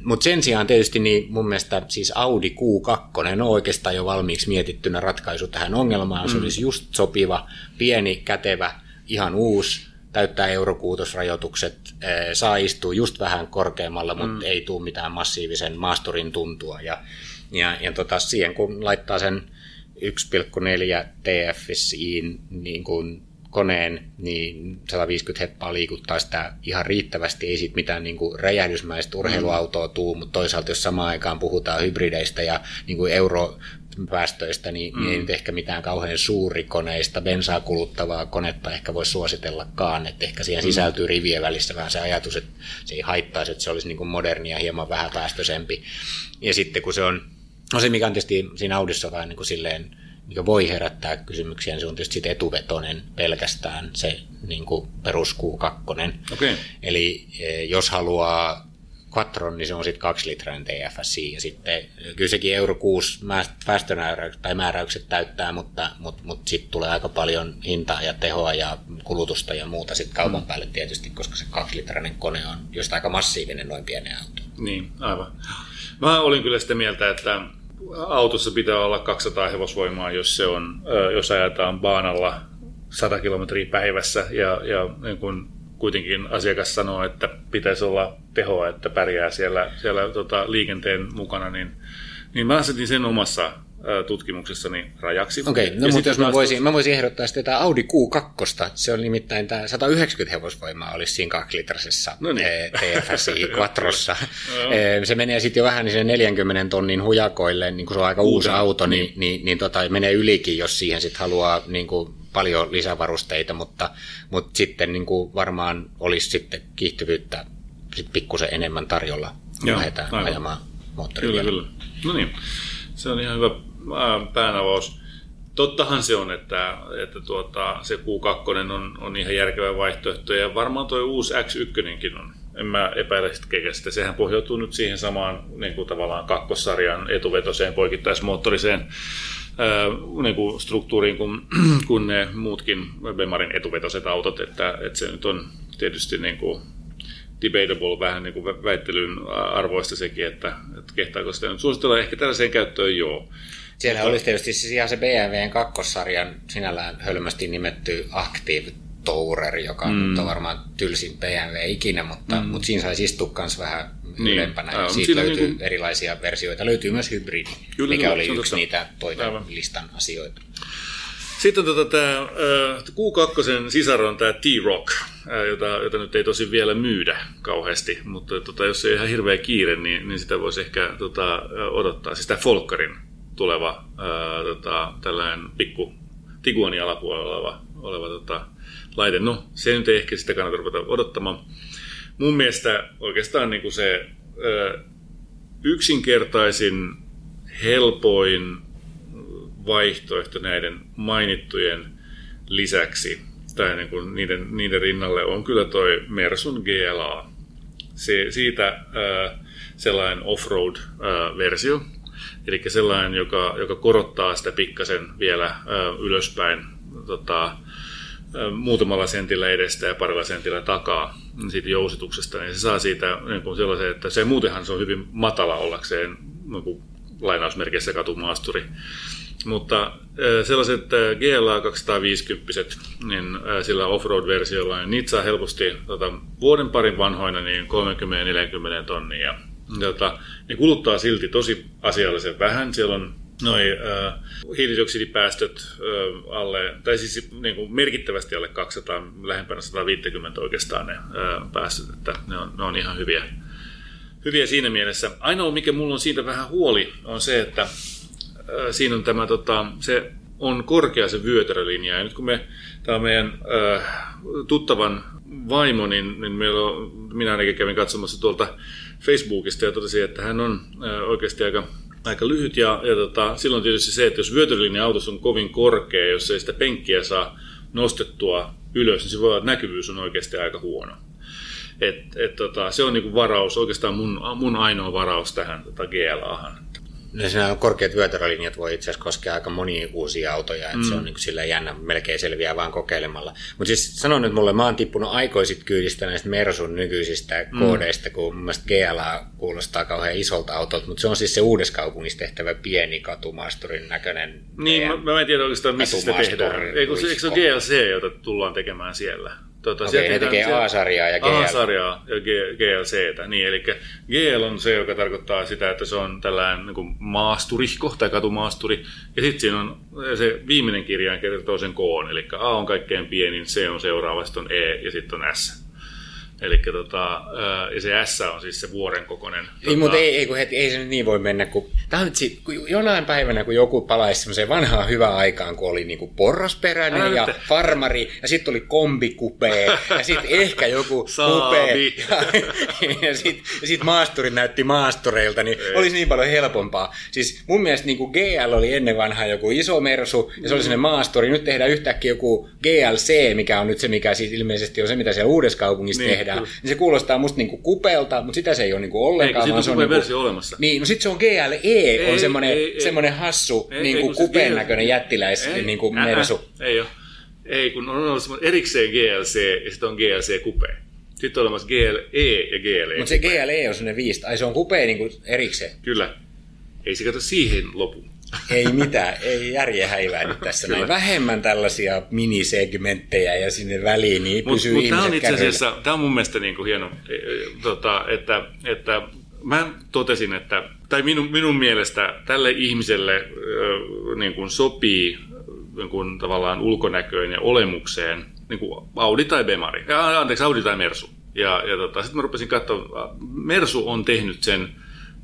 Mutta sen sijaan tietysti niin mun mielestä siis Audi Q2 on oikeastaan jo valmiiksi mietittynä ratkaisu tähän ongelmaan. Se mm. olisi just sopiva, pieni, kätevä, ihan uusi, täyttää eurokuutosrajoitukset, saa istua just vähän korkeammalla, mutta mm. ei tule mitään massiivisen maasturin tuntua. Ja, ja, ja tota, siihen kun laittaa sen 1,4 TFSIin niin kuin koneen, niin 150 heppaa liikuttaa sitä ihan riittävästi. Ei siitä mitään niin kuin räjähdysmäistä urheiluautoa tuu, mutta toisaalta jos samaan aikaan puhutaan hybrideistä ja niin kuin euro päästöistä, niin, mm. ei nyt ehkä mitään kauhean suurikoneista, bensaa kuluttavaa konetta ehkä voi suositellakaan, että ehkä siihen mm. sisältyy rivien välissä vähän se ajatus, että se ei haittaisi, että se olisi niin kuin modernia, hieman vähäpäästöisempi. Ja sitten kun se on, no se mikä on tietysti siinä Audissa vähän niin kuin silleen, mikä voi herättää kysymyksiä, niin se on tietysti sit etuvetonen pelkästään se niin kuin perus Q2. Okay. Eli e, jos haluaa Quattron, niin se on sitten kaksilitrainen TFSI, ja sitten kyllä sekin Euro 6 päästönääräykset tai määräykset täyttää, mutta, mutta, mutta sitten tulee aika paljon hintaa ja tehoa ja kulutusta ja muuta sitten kaupan mm. päälle tietysti, koska se kaksilitrainen kone on just aika massiivinen noin pienen auto. Niin, aivan. Mä olin kyllä sitä mieltä, että autossa pitää olla 200 hevosvoimaa, jos se on, jos ajetaan baanalla 100 kilometriä päivässä ja, ja niin kun kuitenkin asiakas sanoo, että pitäisi olla tehoa, että pärjää siellä, siellä tota, liikenteen mukana, niin, niin mä asetin sen omassa tutkimuksessani rajaksi. Okei, okay, no mutta jos mä voisin, mä voisin ehdottaa sitten tätä Audi Q2, se on nimittäin tämä 190 hevosvoimaa olisi siinä kaksilitrasessa no niin. TFSI Quattrossa. se menee sitten jo vähän niin 40 tonnin hujakoille, niin kun se on aika uusi auto, niin, niin, niin, niin tota, menee ylikin, jos siihen sitten haluaa niin kuin paljon lisävarusteita, mutta, mutta sitten niin kuin varmaan olisi sitten kiihtyvyyttä sit pikkusen enemmän tarjolla, kun Joo, lähdetään aivan. ajamaan moottorilla. Kyllä, kyllä. No niin, se on ihan hyvä päänavaus. Tottahan se on, että, että tuota, se Q2 on, on ihan järkevä vaihtoehto ja varmaan tuo uusi X1 on. En mä epäile sitä. Sehän pohjautuu nyt siihen samaan niin kuin tavallaan kakkossarjan etuvetoseen poikittaismoottoriseen niin kuin struktuuriin kuin, kuin ne muutkin Bemarin etuvetoiset autot, että, että se nyt on tietysti niin kuin debatable, vähän niin kuin väittelyn arvoista sekin, että, että kehtaako sitä nyt suositella ehkä tällaiseen käyttöön, joo. Siellä Mutta... olisi tietysti siis ihan se BMWn kakkosarjan sinällään hölmästi nimetty Active Tourer, joka mm. on varmaan tylsin BMW ikinä, mutta, mm. mutta siinä saisi istua myös vähän niin. ylempänä. Aivan, Siitä löytyy niin kuin... erilaisia versioita. Löytyy myös hybridi, Kyllä, mikä oli yksi totta. niitä toivon listan asioita. Sitten tota, tämä Q2 sisar on tämä T-Rock, jota, jota nyt ei tosi vielä myydä kauheasti, mutta tota, jos ei ihan hirveä kiire, niin, niin sitä voisi ehkä tota, odottaa. Siis tämä Folkarin tuleva ää, tota, tällainen pikku Tiguani alapuolella oleva, oleva tota, laite. No, se nyt ei ehkä sitä kannata ruveta odottamaan mun mielestä oikeastaan niin kuin se ö, yksinkertaisin, helpoin vaihtoehto näiden mainittujen lisäksi tai niin kuin niiden, niiden rinnalle on kyllä toi Mersun GLA. Se, siitä ö, sellainen offroad-versio, eli sellainen, joka, joka korottaa sitä pikkasen vielä ö, ylöspäin tota, muutamalla sentillä edestä ja parilla sentillä takaa siitä jousituksesta, niin se saa siitä niin kuin sellaisen, että se muutenhan se on hyvin matala ollakseen niin kuin lainausmerkeissä katumaasturi. Mutta sellaiset GLA 250, niin sillä offroad-versiolla, niin niitä saa helposti tota, vuoden parin vanhoina niin 30-40 tonnia. Tota, ne kuluttaa silti tosi asiallisen vähän. Siellä on noi äh, hiilidioksidipäästöt äh, alle, tai siis niin kuin merkittävästi alle 200, lähempänä 150 oikeastaan ne äh, päästöt, että ne on, ne on ihan hyviä, hyviä siinä mielessä. Ainoa, mikä mulla on siitä vähän huoli, on se, että äh, siinä on tämä, tota, se on korkea se vyötärölinja, ja nyt kun me, tämä meidän äh, tuttavan vaimo, niin, niin meillä on, minä ainakin kävin katsomassa tuolta Facebookista ja totesin, että hän on äh, oikeasti aika aika lyhyt ja, ja tota, silloin tietysti se, että jos vyötärölinja autossa on kovin korkea, jos ei sitä penkkiä saa nostettua ylös, niin se voi olla, että näkyvyys on oikeasti aika huono. Et, et, tota, se on niinku varaus, oikeastaan mun, mun ainoa varaus tähän tota GLAhan. No siinä on korkeat vyötärölinjat voi itse asiassa koskea aika monia uusia autoja, että mm. se on niin sillä jännä, melkein selviää vaan kokeilemalla. Mutta siis sanon nyt mulle, mä oon tippunut aikoisit kyydistä näistä Mersun nykyisistä mm. koodeista, kun mun mielestä GLA kuulostaa kauhean isolta autolta, mutta se on siis se uudessa tehtävä pieni katumaasturin näköinen. Niin, mä, mä en tiedä oikeastaan missä sitä tehdään. Eikö, eikö se ole GLC, jota tullaan tekemään siellä? Tuota, Okei, ne tekee A-sarjaa ja GL. A-sarjaa ja GLCtä. Niin, eli GL on se, joka tarkoittaa sitä, että se on tällainen niin maasturi, kohta katumaasturi. Ja sitten siinä on se viimeinen kirjain kertoo sen koon. Eli A on kaikkein pienin, C on seuraava, sitten on E ja sitten on S. Eli tota, ja se S on siis se vuoren kokoinen. Ei, tota... mutta ei, ei, kun heti, ei se nyt niin voi mennä, kun, tämä on sit, kun jonain päivänä, kun joku palaisi semmoiseen vanhaan hyvään aikaan, kun oli niinku porrasperäinen Älä ja nyt. farmari, ja sitten oli kombikupee, ja sitten ehkä joku kupee, ja, ja sitten sit maasturit näytti maastureilta, niin ei. olisi niin paljon helpompaa. Siis mun mielestä niin kuin GL oli ennen vanhaa joku iso mersu, ja se oli sellainen maasturi, nyt tehdään yhtäkkiä joku GLC, mikä on nyt se, mikä siis ilmeisesti on se, mitä siellä uudessa kaupungissa niin. tehdään tehdään, niin se kuulostaa musta niinku kupelta, mutta sitä se ei ole niinku ollenkaan. Eikö, se on niinku, versio olemassa. Niin, no sitten se on GLE, ei, on semmoinen, ei, semmoinen hassu ei, niinku ei, kupen näköinen jättiläis ei, niinku ää, mersu. Ei ole. Ei, kun on olemassa erikseen GLC ja sitten on GLC kupe. Sitten on olemassa GLE ja GLE. Mutta se GLE on semmoinen viisi, ai se on kupe niinku erikseen. Kyllä. Ei se kato siihen lopu. Ei mitään, ei järje häivää tässä näin. Vähemmän tällaisia minisegmenttejä ja sinne väliin, niin mut, pysyy mut tämä on itse asiassa, tämä on mun mielestä niin kuin hieno, e, e, tota, että, että mä totesin, että, tai minun, minun mielestä tälle ihmiselle niin kuin sopii niin kuin tavallaan ulkonäköön ja olemukseen niin kuin Audi tai Bemari, ja, anteeksi, Audi tai Mersu. Ja, ja tota, sitten mä rupesin katsoa, Mersu on tehnyt sen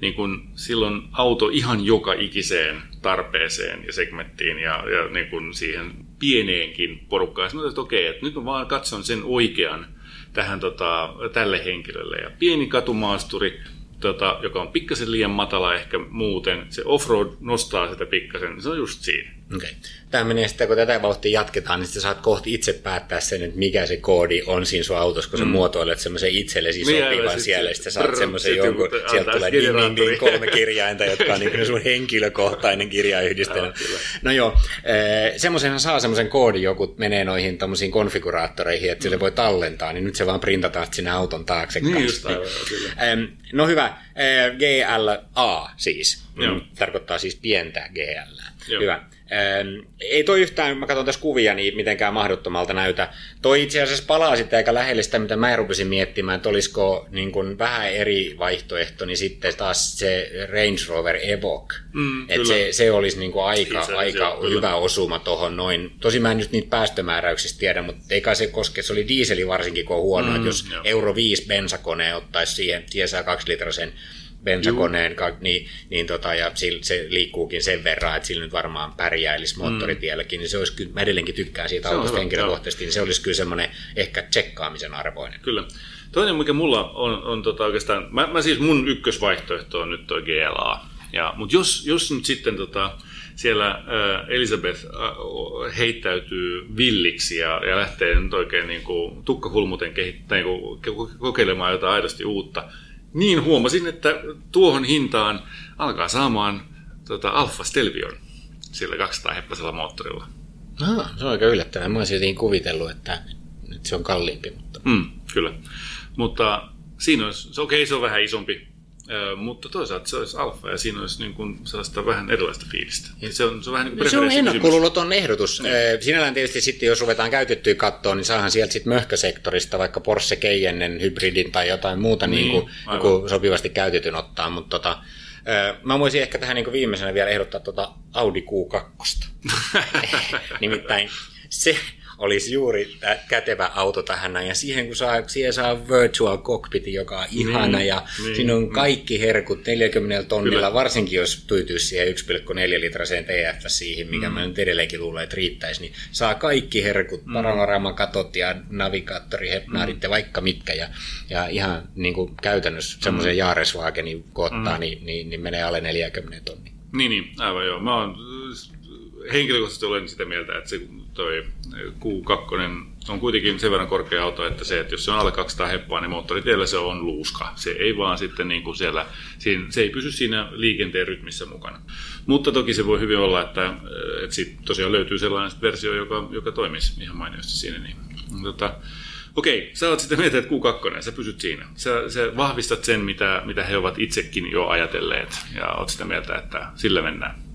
niin kuin silloin auto ihan joka ikiseen tarpeeseen ja segmenttiin ja, ja niin kuin siihen pieneenkin porukkaan. Sitten että okei, että nyt mä vaan katson sen oikean tähän tota, tälle henkilölle. Ja pieni katumaasturi, tota, joka on pikkasen liian matala ehkä muuten, se offroad nostaa sitä pikkasen, niin se on just siinä. Okay. Tämä menee sitten, kun tätä vauhtia jatketaan, niin sitten saat kohti itse päättää sen, että mikä se koodi on siinä sun autossa, kun sä mm. muotoilet semmoisen itsellesi niin, sopivan niin, siellä, sitten saat semmoisen jonkun, sieltä tulee ding, ding, ding, kolme kirjainta, jotka on niin sun henkilökohtainen kirjayhdistelmä. no joo, eh, semmoisenhan saa semmoisen koodin, joku menee noihin tämmöisiin konfiguraattoreihin, että sille voi tallentaa, niin nyt se vaan printataan sinne auton taakse. Niin just aivan, kyllä. No hyvä, eh, GLA siis, mm, tarkoittaa siis pientä GL. Hyvä. Ei toi yhtään, mä katson tässä kuvia, niin mitenkään mahdottomalta näytä. Toi itse asiassa palaa sitten aika lähelle sitä, mitä mä rupesin miettimään, että olisiko niin kuin vähän eri vaihtoehto, niin sitten taas se Range Rover Evoque. Mm, että se, se olisi niin kuin aika, se, aika se, hyvä kyllä. osuma tuohon noin. Tosi mä en nyt niitä päästömääräyksistä tiedä, mutta eikä se koske, se oli diiseli varsinkin, kun on huono, mm, että jos joo. Euro 5 bensakone ottaisi siihen, siihen saa kaksi bensakoneen, niin, niin tota, ja se liikkuukin sen verran, että sillä nyt varmaan pärjäilisi moottoritielläkin, mm. niin se olisi kyllä, mä edelleenkin tykkään siitä autosta henkilökohtaisesti, niin se olisi kyllä semmoinen ehkä tsekkaamisen arvoinen. Kyllä. Toinen, mikä mulla on, on tota oikeastaan, mä, mä, siis mun ykkösvaihtoehto on nyt tuo GLA, ja, mutta jos, jos nyt sitten tota, siellä äh, Elisabeth äh, heittäytyy villiksi ja, ja lähtee nyt oikein niin kuin, tukkahulmuten kehittää, niin kuin, kokeilemaan jotain aidosti uutta, niin huomasin, että tuohon hintaan alkaa saamaan tota, Alfa Stelvion sillä 200 heppasella moottorilla. No, se on aika yllättävää. Mä olisin jotenkin kuvitellut, että nyt se on kalliimpi. Mutta... Mm, kyllä. Mutta siinä olisi, okei, okay, se on vähän isompi mutta toisaalta se olisi alfa ja siinä olisi niin kuin sellaista vähän erilaista fiilistä. Ja se on, se on vähän niin kuin Se on ennakkoluuloton ehdotus. Niin. Sinällään tietysti sitten, jos ruvetaan käytettyä kattoa, niin saahan sieltä sitten möhkösektorista vaikka Porsche Cayennen hybridin tai jotain muuta niin, niin kuin, niin kuin sopivasti käytetyn ottaa, mutta tota, Mä voisin ehkä tähän niin viimeisenä vielä ehdottaa tuota Audi Q2. Nimittäin se, olisi juuri kätevä auto tähän näin. Ja siihen, kun saa, siihen saa virtual cockpit, joka on ihana, niin, ja niin, siinä on niin. kaikki herkut 40 tonnilla, Kyllä. varsinkin jos tyytyisi siihen 1,4 litraseen TF siihen, mikä mm. mä nyt edelleenkin luulen, että riittäisi, niin saa kaikki herkut, mm. katot ja navigaattori, hepnaarit mm. ja vaikka mitkä, ja, ja ihan niin kuin käytännössä semmoisen mm. Jaareswagenin kohtaan, mm. niin, niin, niin menee alle 40 tonnia. Niin, niin, aivan joo. Mä oon henkilökohtaisesti olen sitä mieltä, että se toi Q2 on kuitenkin sen verran korkea auto, että se, että jos se on alle 200 heppaa, niin moottoritiellä se on luuska. Se ei vaan sitten niin kuin siellä, se ei pysy siinä liikenteen rytmissä mukana. Mutta toki se voi hyvin olla, että, että sit tosiaan löytyy sellainen versio, joka, joka toimisi ihan mainiosti siinä. Niin. Tota, Okei, sä oot sitten mieltä, että Q2, sä pysyt siinä. Sä, sä vahvistat sen, mitä, mitä he ovat itsekin jo ajatelleet, ja oot sitä mieltä, että sillä mennään.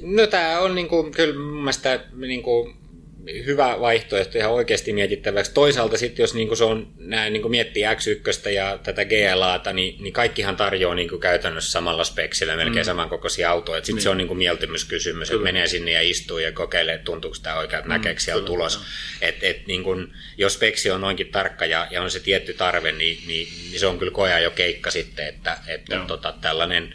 No tämä on niinku, kyllä mun mielestä niinku, hyvä vaihtoehto ihan oikeasti mietittäväksi. Toisaalta sitten, jos niinku se on, nää, niinku miettii X1 ja tätä GLAta, niin, niin kaikkihan tarjoaa niinku käytännössä samalla speksillä melkein mm. samankokoisia autoja. Sitten niin. se on niinku mieltymyskysymys, että menee sinne ja istuu ja kokeilee, että tuntuuko tämä oikein, että mm, näkeekö siellä tulos. Et, et, niinku, jos speksi on noinkin tarkka ja, ja on se tietty tarve, niin, niin, niin se on kyllä koja jo keikka sitten, että, että tota, tällainen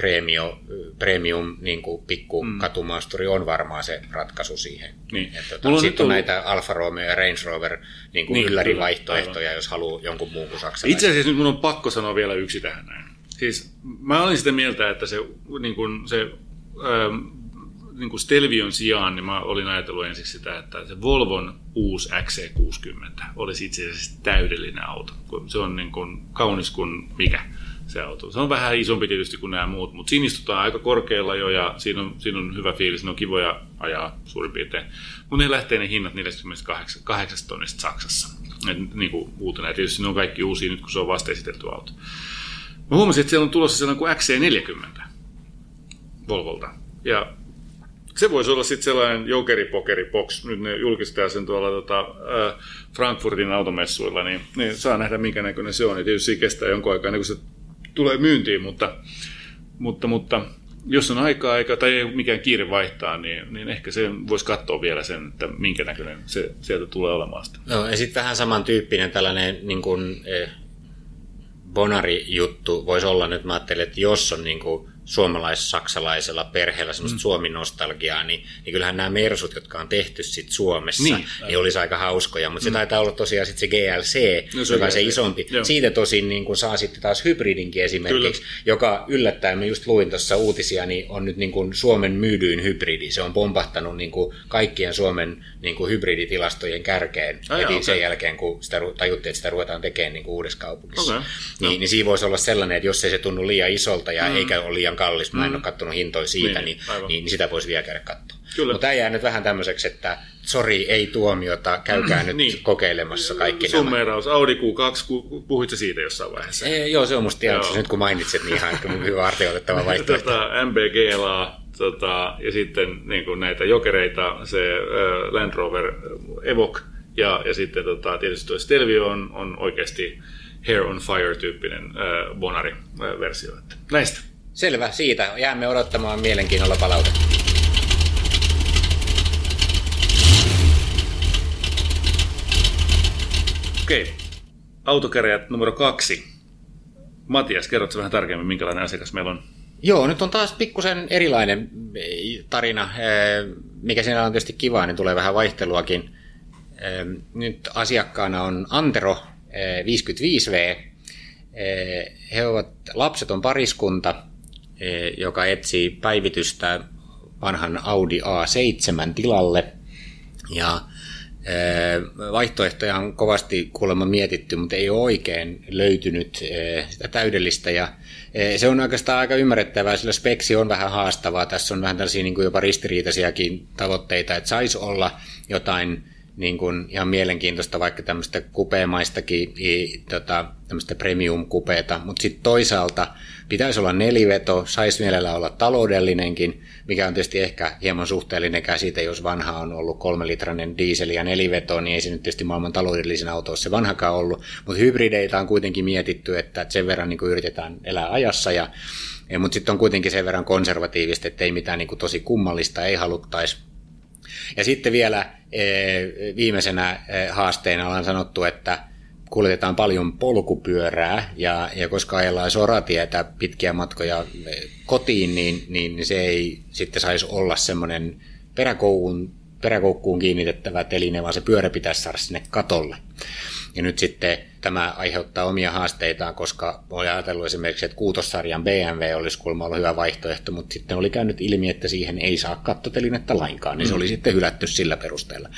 premium, premium niin kuin pikku mm. katumaasturi on varmaan se ratkaisu siihen. Niin. Tota, sitten on näitä Alfa Romeo ja Range Rover niin kuin niin, yllärivaihtoehtoja, aivan. jos haluaa jonkun muun kuin saksalaisen. Itse asiassa nyt mun on pakko sanoa vielä yksi tähän näin. Siis mä olin sitä mieltä, että se, niin kuin se ähm, niin kuin Stelvion sijaan, niin mä olin ajatellut ensiksi sitä, että se Volvon uusi XC60 olisi itse asiassa täydellinen auto. Se on niin kuin kaunis kuin mikä se auto. Se on vähän isompi tietysti kuin nämä muut, mutta siinä istutaan aika korkealla jo ja siinä on, siinä on hyvä fiilis, ne on kivoja ajaa suurin piirtein. Mutta ne lähtee ne hinnat 48 tonnista Saksassa. Et, niin kuin uutena. Ja tietysti ne on kaikki uusia nyt, kun se on vasta esitelty auto. Mä huomasin, että siellä on tulossa sellainen kuin XC40 Volvolta. Ja se voisi olla sitten sellainen jokeripokeri box. Nyt ne julkistetaan sen tuolla tota, äh, Frankfurtin automessuilla, niin, niin saa nähdä minkä näköinen se on. Ja tietysti kestää jonkun aikaa, kun se tulee myyntiin, mutta, mutta, mutta jos on aikaa eikä, tai ei mikään kiire vaihtaa, niin, niin ehkä se voisi katsoa vielä sen, että minkä näköinen se sieltä tulee olemaan sitä. No, ja sitten vähän samantyyppinen tällainen niin kuin, eh, Bonari-juttu voisi olla nyt, mä ajattelin, että jos on niin kuin, suomalais-saksalaisella perheellä semmoista mm. Suomi-nostalgiaa, niin, niin kyllähän nämä Mersut, jotka on tehty sit Suomessa, niin, niin olisi aika hauskoja. Mutta mm. se taitaa olla tosiaan sit se GLC, no, se joka on se isompi. Joo. Siitä tosin niin kun saa sitten taas hybridinkin esimerkiksi, Kyllä. joka yllättäen, mä just luin tuossa uutisia, niin on nyt niin kuin Suomen myydyin hybridi. Se on pompahtanut niin kuin kaikkien Suomen niin kuin hybriditilastojen kärkeen Ai heti okay. sen jälkeen, kun sitä tajuttiin, että sitä ruvetaan tekemään niin kuin uudessa kaupungissa. Okay. Niin, no. niin siinä voisi olla sellainen, että jos ei se tunnu liian isolta ja mm. eikä ole liian kallis, mä en mm. ole katsonut hintoja siitä, niin, niin, niin, niin sitä voisi vielä käydä katsoa. Mutta tämä jää nyt vähän tämmöiseksi, että sori, ei tuomiota, käykää nyt niin. kokeilemassa kaikki Summeeraus, nämä. Audi Q2, puhuit siitä jossain vaiheessa? Ei, joo, se on musta tiedossa, nyt kun mainitsit, niin ihan hyvä artioitettava vaihtoehto. tota, MBGLA, tota, ja sitten niin kuin näitä jokereita, se uh, Land Rover Evoque, ja, ja sitten tota, tietysti tuo Stelvio on, on oikeasti Hair on Fire-tyyppinen uh, Bonari-versio. Näistä. Selvä, siitä. Jäämme odottamaan mielenkiinnolla palautetta. Okei. Autokäräjät numero kaksi. Matias, kerrotko vähän tarkemmin, minkälainen asiakas meillä on? Joo, nyt on taas pikkusen erilainen eh, tarina. Eh, mikä siinä on tietysti kiva, niin tulee vähän vaihteluakin. Eh, nyt asiakkaana on Antero 55V. He ovat lapseton pariskunta, joka etsii päivitystä vanhan Audi A7 tilalle. Ja Vaihtoehtoja on kovasti kuulemma mietitty, mutta ei ole oikein löytynyt sitä täydellistä. Ja se on oikeastaan aika ymmärrettävää, sillä speksi on vähän haastavaa. Tässä on vähän tällaisia niin kuin jopa ristiriitaisiakin tavoitteita, että saisi olla jotain niin kuin ihan mielenkiintoista vaikka tämmöistä kupeemaistakin, tota, tämmöistä premium-kupeeta, mutta sitten toisaalta pitäisi olla neliveto, saisi mielellä olla taloudellinenkin, mikä on tietysti ehkä hieman suhteellinen käsite, jos vanha on ollut kolmelitrainen diesel ja neliveto, niin ei se nyt tietysti maailman taloudellisin auto ole se vanhakaan ollut, mutta hybrideitä on kuitenkin mietitty, että sen verran niin kuin yritetään elää ajassa ja mutta sitten on kuitenkin sen verran konservatiivista, että ei mitään niin kuin tosi kummallista ei haluttaisi. Ja sitten vielä e, viimeisenä e, haasteena ollaan sanottu, että kuljetetaan paljon polkupyörää ja, ja koska ajellaan soratietä pitkiä matkoja e, kotiin, niin, niin se ei sitten saisi olla semmoinen peräkoukkuun, peräkoukkuun kiinnitettävä teline, vaan se pyörä pitäisi saada sinne katolle. Ja nyt sitten tämä aiheuttaa omia haasteitaan, koska oli ajatellut esimerkiksi, että kuutossarjan BMW olisi kuulemma ollut hyvä vaihtoehto, mutta sitten oli käynyt ilmi, että siihen ei saa kattotelinettä lainkaan, niin se oli mm. sitten hylätty sillä perusteella.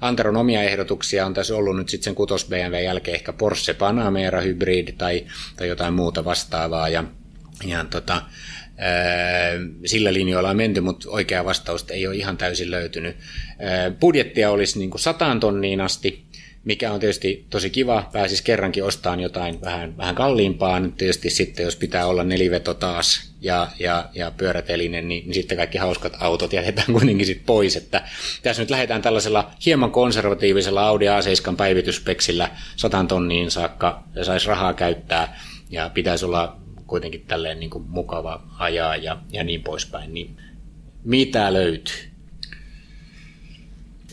Antaron omia ehdotuksia on tässä ollut nyt sitten sen kutos BMW jälkeen ehkä Porsche Panamera Hybrid tai, tai jotain muuta vastaavaa ja, ja tota, sillä linjoilla on menty, mutta oikea vastausta ei ole ihan täysin löytynyt. Budjettia olisi niin kuin sataan tonniin asti, mikä on tietysti tosi kiva, pääsisi kerrankin ostamaan jotain vähän, vähän kalliimpaa. Nyt tietysti sitten, jos pitää olla neliveto taas ja, ja, ja pyörätelinen, niin, niin sitten kaikki hauskat autot jätetään kuitenkin sitten pois. Että tässä nyt lähdetään tällaisella hieman konservatiivisella Audi A7 päivityspeksillä 100 tonniin saakka ja saisi rahaa käyttää ja pitäisi olla kuitenkin tälleen niin kuin mukava ajaa ja, ja niin poispäin. Niin mitä löytyy?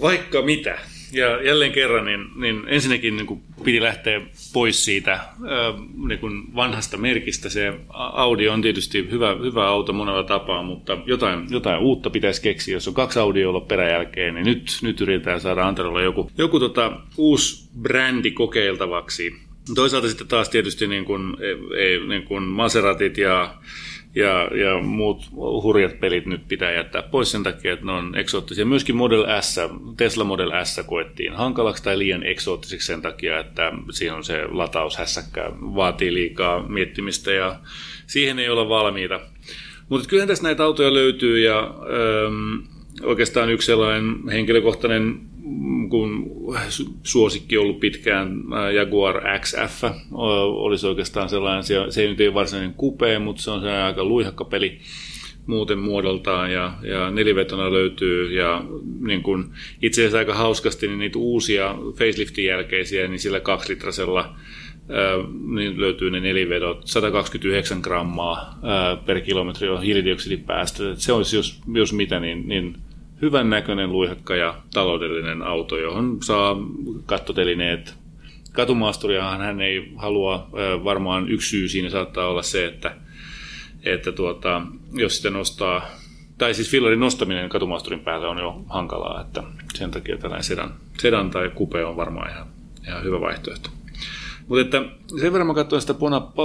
Vaikka mitä. Ja jälleen kerran, niin, niin ensinnäkin niin kuin piti lähteä pois siitä niin kuin vanhasta merkistä. Se Audi on tietysti hyvä, hyvä auto monella tapaa, mutta jotain, jotain uutta pitäisi keksiä. Jos on kaksi Audiolla peräjälkeen, niin nyt, nyt yritetään saada Antarolla joku, joku tota, uusi brändi kokeiltavaksi. Toisaalta sitten taas tietysti niin kuin, ei, niin kuin Maseratit ja ja, ja muut hurjat pelit nyt pitää jättää pois sen takia, että ne on eksoottisia. Myöskin Model S, Tesla Model S koettiin hankalaksi tai liian eksoottiseksi sen takia, että siinä on se lataushässäkkä, vaatii liikaa miettimistä ja siihen ei olla valmiita. Mutta kyllähän tässä näitä autoja löytyy ja ähm, oikeastaan yksi sellainen henkilökohtainen kun suosikki ollut pitkään Jaguar XF, olisi oikeastaan sellainen, se ei nyt ei varsinainen kupee, mutta se on se aika luihakka peli muuten muodoltaan ja, ja nelivetona löytyy ja niin kun, itse asiassa aika hauskasti niin niitä uusia faceliftin jälkeisiä, niin sillä kaksilitrasella niin löytyy ne nelivedot, 129 grammaa per kilometri on hiilidioksidipäästö. Se olisi, jos, jos mitä, niin, niin hyvän näköinen, luihakka ja taloudellinen auto, johon saa kattotelineet. Katumaasturiahan hän ei halua, varmaan yksi syy siinä saattaa olla se, että, että tuota, jos sitten nostaa, tai siis fillarin nostaminen katumaasturin päälle on jo hankalaa, että sen takia tällainen sedan, sedan tai kupe on varmaan ihan, ihan hyvä vaihtoehto. Mutta että sen verran mä katsoin sitä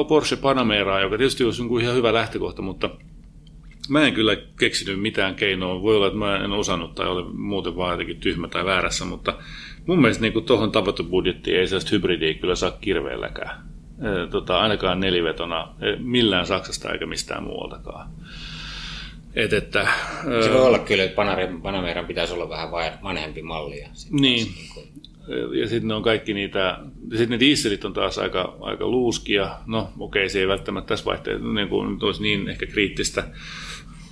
Porsche Panameraa, joka tietysti olisi ihan hyvä lähtökohta, mutta Mä en kyllä keksinyt mitään keinoa. Voi olla, että mä en osannut tai olen muuten vaan jotenkin tyhmä tai väärässä, mutta mun mielestä niin tuohon tavoitebudjettiin ei sellaista hybridiä kyllä saa kirveelläkään. E, tota, ainakaan nelivetona e, millään Saksasta eikä mistään muualtakaan. Et, että, se voi olla kyllä, että Panameran pitäisi olla vähän vanhempi malli. Ja niin. niin kuin... Ja sitten ne on kaikki niitä, sitten ne dieselit on taas aika, aika luuskia. No okei, se ei välttämättä tässä vaihteessa niin kuin, olisi niin ehkä kriittistä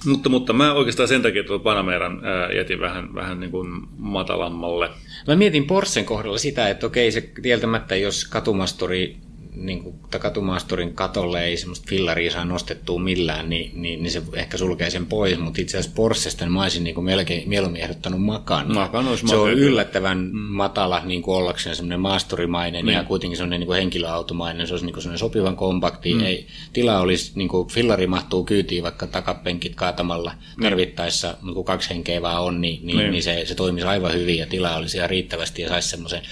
mutta, mutta mä oikeastaan sen takia tuon Panameran ää, jätin vähän, vähän niin kuin matalammalle. Mä mietin Porschen kohdalla sitä, että okei se tieltämättä, jos katumasturi niin kuin, katumaasturin katolle ei semmoista fillaria saa nostettua millään, niin, niin, niin se ehkä sulkee sen pois, mutta itse asiassa Porschesta niin mä olisin niin kuin melkein mieluummin ehdottanut Makan. Makan olisi se on yllättävän mm. matala niin kuin ollakseen semmoinen maasturimainen niin. ja kuitenkin semmoinen niin kuin henkilöautomainen, se olisi niin kuin semmoinen sopivan kompakti, mm. ei, tila olisi, niin kuin fillari mahtuu kyytiin vaikka takapenkit kaatamalla mm. tarvittaessa, niin kun kaksi henkeä vaan on, niin, niin, niin. niin se, se toimisi aivan hyvin ja tila olisi ihan riittävästi ja saisi semmoisen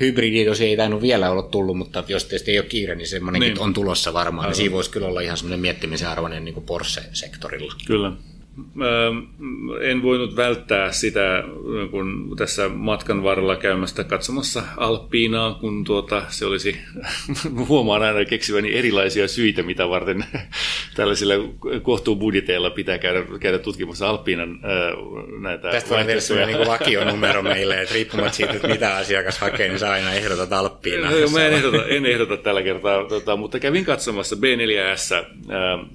hybridi tosi ei tainnut vielä olla tullut, mutta jos tietysti ei ole kiire, niin semmoinenkin niin. on tulossa varmaan. Niin siinä voisi kyllä olla ihan semmoinen miettimisen arvoinen niin kuin Porsche-sektorilla. Kyllä. En voinut välttää sitä, kun tässä matkan varrella käymästä katsomassa Alppiinaa, kun tuota, se olisi, huomaan aina keksiväni erilaisia syitä, mitä varten tällaisilla kohtuubudjeteilla pitää käydä, käydä tutkimassa Alppiinan näitä Tästä voi tehdä sellainen niin vakionumero meille, että riippumatta siitä, että mitä asiakas hakee, niin sä aina ehdotat Alppiinaa. No, mä en ehdota, en ehdota tällä kertaa, tota, mutta kävin katsomassa B4S, äh,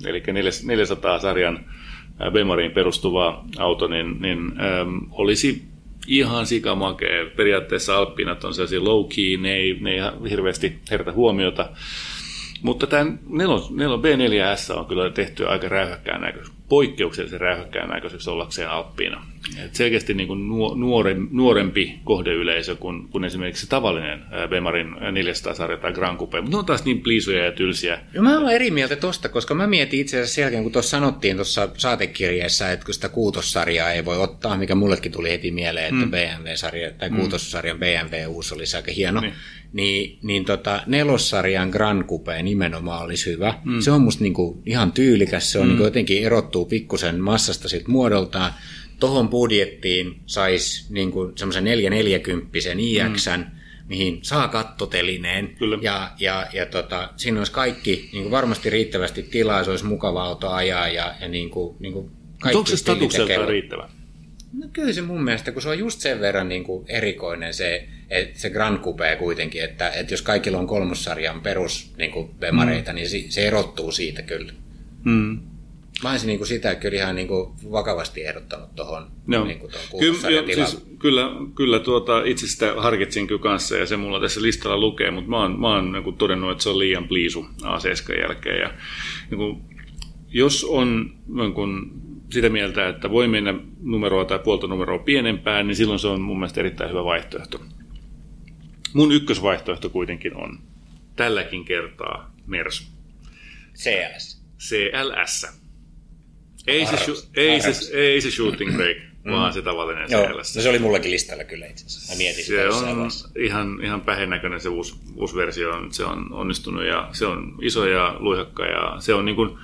eli 400-sarjan Bemariin perustuva auto, niin, niin ähm, olisi ihan sikamakea. Periaatteessa Alppinat on sellaisia low key, ne ei, ne ei hirveästi herätä huomiota. Mutta tämä 4, B4S on kyllä tehty aika räyhäkkään näköisesti poikkeuksellisen räyhäkkään näköiseksi ollakseen Alppiina. Selkeästi niin kuin nuorempi kohdeyleisö kuin, kuin esimerkiksi tavallinen Bemarin 400-sarja tai Grand Coupe, mutta ne on taas niin pliisuja ja tylsiä. Ja mä olen eri mieltä tosta, koska mä mietin itse asiassa selkeän, kun tuossa sanottiin tuossa saatekirjeessä, että kun sitä kuutossarjaa ei voi ottaa, mikä mullekin tuli heti mieleen, että mm. BMW-sarja tai mm. kuutossarjan BMW uusi olisi aika hieno, niin niin, niin tota, nelossarjan Grand Coupe nimenomaan olisi hyvä. Mm. Se on musta niinku ihan tyylikäs, se on mm. niinku jotenkin erottuu pikkusen massasta sit muodoltaan. Tohon budjettiin saisi niinku semmoisen 440 IX, mm. mihin saa kattotelineen. Kyllä. Ja, ja, ja tota, siinä olisi kaikki niin kuin varmasti riittävästi tilaa, se olisi mukava auto ajaa ja, ja niin kuin, niin kuin kaikki onko se statukseltaan riittävä? No kyllä se mun mielestä, kun se on just sen verran niin kuin erikoinen se, että se Grand Coupe kuitenkin, että, että jos kaikilla on kolmossarjan perus niin kuin bemareita, mm. niin se, se erottuu siitä kyllä. Mm. Mä olisin niin kuin sitä kyllä ihan niin kuin vakavasti ehdottanut tuohon no. niin kyllä, jo, siis, kyllä, kyllä tuota, itse sitä harkitsin kyllä kanssa ja se mulla tässä listalla lukee, mutta mä oon, mä oon niin kuin todennut, että se on liian pliisu A7 jälkeen. Ja, niin kuin, jos on niin kuin, sitä mieltä, että voi mennä numeroa tai puolta numeroa pienempään, niin silloin se on mun mielestä erittäin hyvä vaihtoehto. Mun ykkösvaihtoehto kuitenkin on tälläkin kertaa Mersu. CLS. CLS. Ei se, ei, se, ei se shooting break, mm. vaan se tavallinen Joo, CLS. No se oli mullakin listalla kyllä itse asiassa. Mä mietin se on ihan, ihan pähennäköinen se uusi, uusi versio. On, se on onnistunut ja se on iso ja luihakka ja se on niin kuin,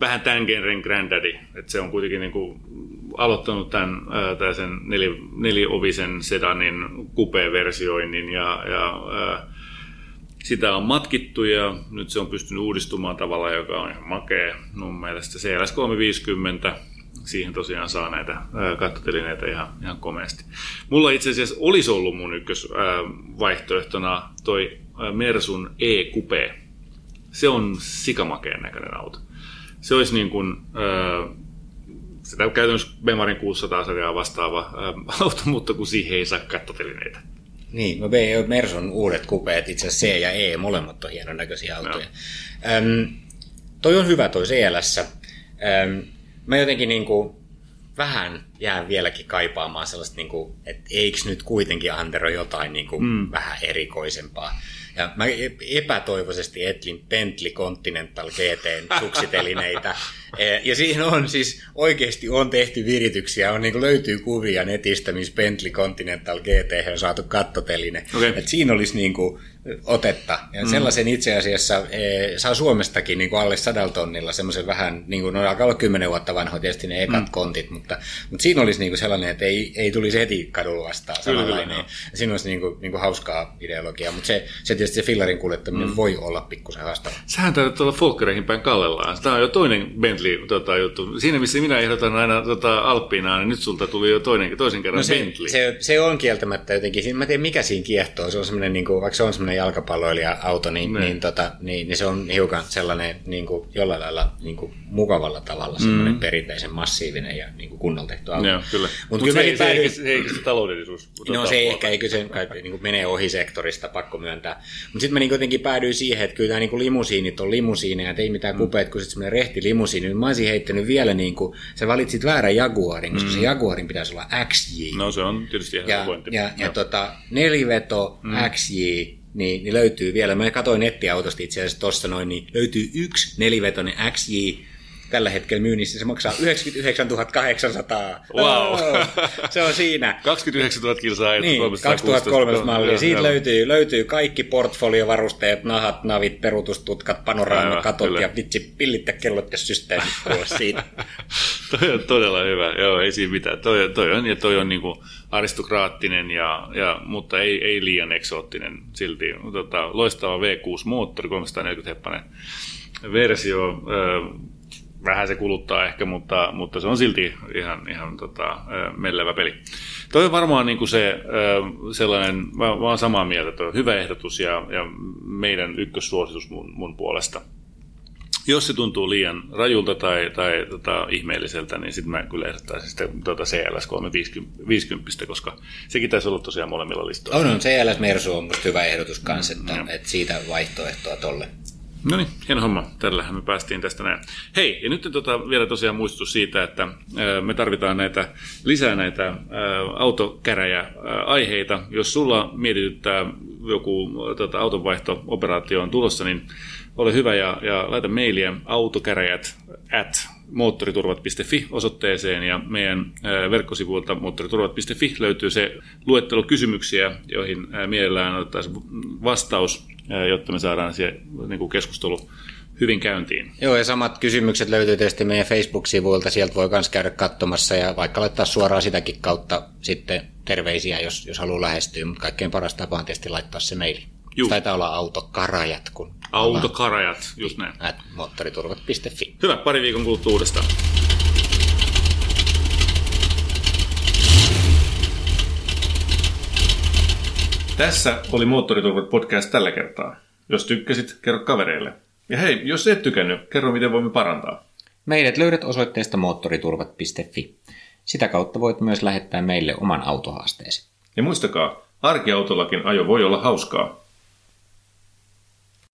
vähän tämän genren granddaddy. Että se on kuitenkin niin kuin aloittanut tämän, tämän sen neli, neliovisen sedanin kupe-versioinnin ja, ja ää, sitä on matkittu ja nyt se on pystynyt uudistumaan tavalla, joka on ihan makea. Mun mielestä CLS 350, siihen tosiaan saa näitä kattotelineitä ihan, ihan komeasti. Mulla itse asiassa olisi ollut mun ykkösvaihtoehtona toi Mersun E-Coupe. Se on sikamakeen näköinen auto se olisi niin kuin, sitä käytännössä Bemarin 600 sarjaa vastaava auto, mutta kun siihen ei saa kattotelineitä. Niin, no Merson uudet kupeet, itse asiassa C ja E, molemmat on hienon näköisiä autoja. No. Öm, toi on hyvä toi CLS. Öm, mä jotenkin niin kuin, vähän jään vieläkin kaipaamaan sellaista, niin kuin, että eikö nyt kuitenkin Antero jotain niin kuin, mm. vähän erikoisempaa. Ja mä epätoivoisesti etlin Bentley Continental GT suksitelineitä. E, ja siinä on siis oikeasti on tehty virityksiä, on niin kuin löytyy kuvia netistä, missä Bentley Continental GT on saatu kattoteline. Okay. Et siinä olisi niin kuin otetta. Ja mm. sellaisen itse asiassa e, saa Suomestakin niin kuin alle sadalla tonnilla semmoisen vähän, niin kuin, no alkaa olla kymmenen vuotta vanhoja tietysti ne ekat mm. kontit, mutta, mutta siinä olisi niin kuin sellainen, että ei, ei tulisi heti kadulla vastaan samanlainen. Kyllä, siinä olisi niin kuin, niin kuin hauskaa ideologiaa, mutta se, se tietysti se fillarin kuljettaminen mm. voi olla pikkusen haastavaa. Sähän täytyy olla Folkkereihin päin kallellaan. Tämä on jo toinen Bentley tota, juttu. Siinä missä minä ehdotan aina tota, Alppinaa, niin nyt sulta tuli jo toinen, toisen kerran no se, Bentley. Se, se, on kieltämättä jotenkin, mä en tiedä mikä siinä kiehtoo, se on semmoinen, niin kuin, vaikka se on semmoinen jalkapalloilija-auto, niin, niin, niin, tota, niin, niin, se on hiukan sellainen niin kuin, jollain lailla niin kuin, mukavalla tavalla semmoinen mm. perinteisen massiivinen ja niin kuin kunnolla tehty auto. Joo, kyllä. Mutta Mut se, se, päädyin... se, se, se taloudellisuus. No se ehkä, eikö se niin kuin menee ohi sektorista, pakko myöntää. Mutta sitten mä niin kuitenkin päädyin siihen, että kyllä tämä niin kuin limusiinit on limusiineja, että ei mitään mm. kupeet, kun sitten semmoinen rehti limusiini. Mä olisin heittänyt vielä niin kuin, sä valitsit väärän Jaguarin, koska mm. se Jaguarin pitäisi olla XJ. No se on tietysti ihan ja, pointti. Ja, ja, ja tota, neliveto mm. XJ, niin, niin löytyy vielä. Mä katsoin nettiautosta itse asiassa tuossa noin, niin löytyy yksi nelivetoinen XJ, tällä hetkellä myynnissä. Se maksaa 99 800. Wow. Oh, se on siinä. 29 000 kilsaa. Niin, 2003 malli. Siitä löytyy, löytyy kaikki portfoliovarusteet, nahat, navit, perutustutkat, panoraamakatot ja vitsi, pillit ja kellot ja systeemit siitä. toi on todella hyvä. Joo, ei siinä mitään. Toi, toi on, ja toi on niinku aristokraattinen, ja, ja, mutta ei, ei liian eksoottinen silti. Tota, loistava V6-moottori, 340 heppanen versio. Vähän se kuluttaa ehkä, mutta, mutta se on silti ihan, ihan tota, mellevä peli. Toi on varmaan niin kuin se sellainen, mä, mä oon samaa mieltä, että on hyvä ehdotus ja, ja meidän ykkössuositus mun, mun puolesta. Jos se tuntuu liian rajulta tai, tai tota, ihmeelliseltä, niin sitten mä kyllä ehdottaisin sitten tuota CLS 350, koska sekin taisi olla tosiaan molemmilla listoilla. On, on CLS Mersu on musta hyvä ehdotus kanssa, että, mm, että siitä vaihtoehtoa tolle. No niin, hieno homma. Tällähän me päästiin tästä näin. Hei, ja nyt tota, vielä tosiaan muistutus siitä, että ää, me tarvitaan näitä, lisää näitä ää, autokäräjä-aiheita. Jos sulla mietityttää joku tota, autonvaihto-operaatio on tulossa, niin ole hyvä ja, ja laita mailia autokäräjät at moottoriturvat.fi osoitteeseen ja meidän verkkosivuilta moottoriturvat.fi löytyy se luettelo kysymyksiä, joihin mielellään otettaisiin vastaus, jotta me saadaan kuin keskustelu hyvin käyntiin. Joo, ja samat kysymykset löytyy tietysti meidän Facebook-sivuilta, sieltä voi myös käydä katsomassa ja vaikka laittaa suoraan sitäkin kautta sitten terveisiä, jos, jos haluaa lähestyä, mutta kaikkein paras tapa on tietysti laittaa se maili. Juu. Taitaa olla autokarajat, kun Autokarajat, just näin. At moottoriturvat.fi. Hyvä, pari viikon kuluttua uudestaan. Tässä oli Moottoriturvat podcast tällä kertaa. Jos tykkäsit, kerro kavereille. Ja hei, jos et tykännyt, kerro miten voimme parantaa. Meidät löydät osoitteesta moottoriturvat.fi. Sitä kautta voit myös lähettää meille oman autohaasteesi. Ja muistakaa, arkiautollakin ajo voi olla hauskaa.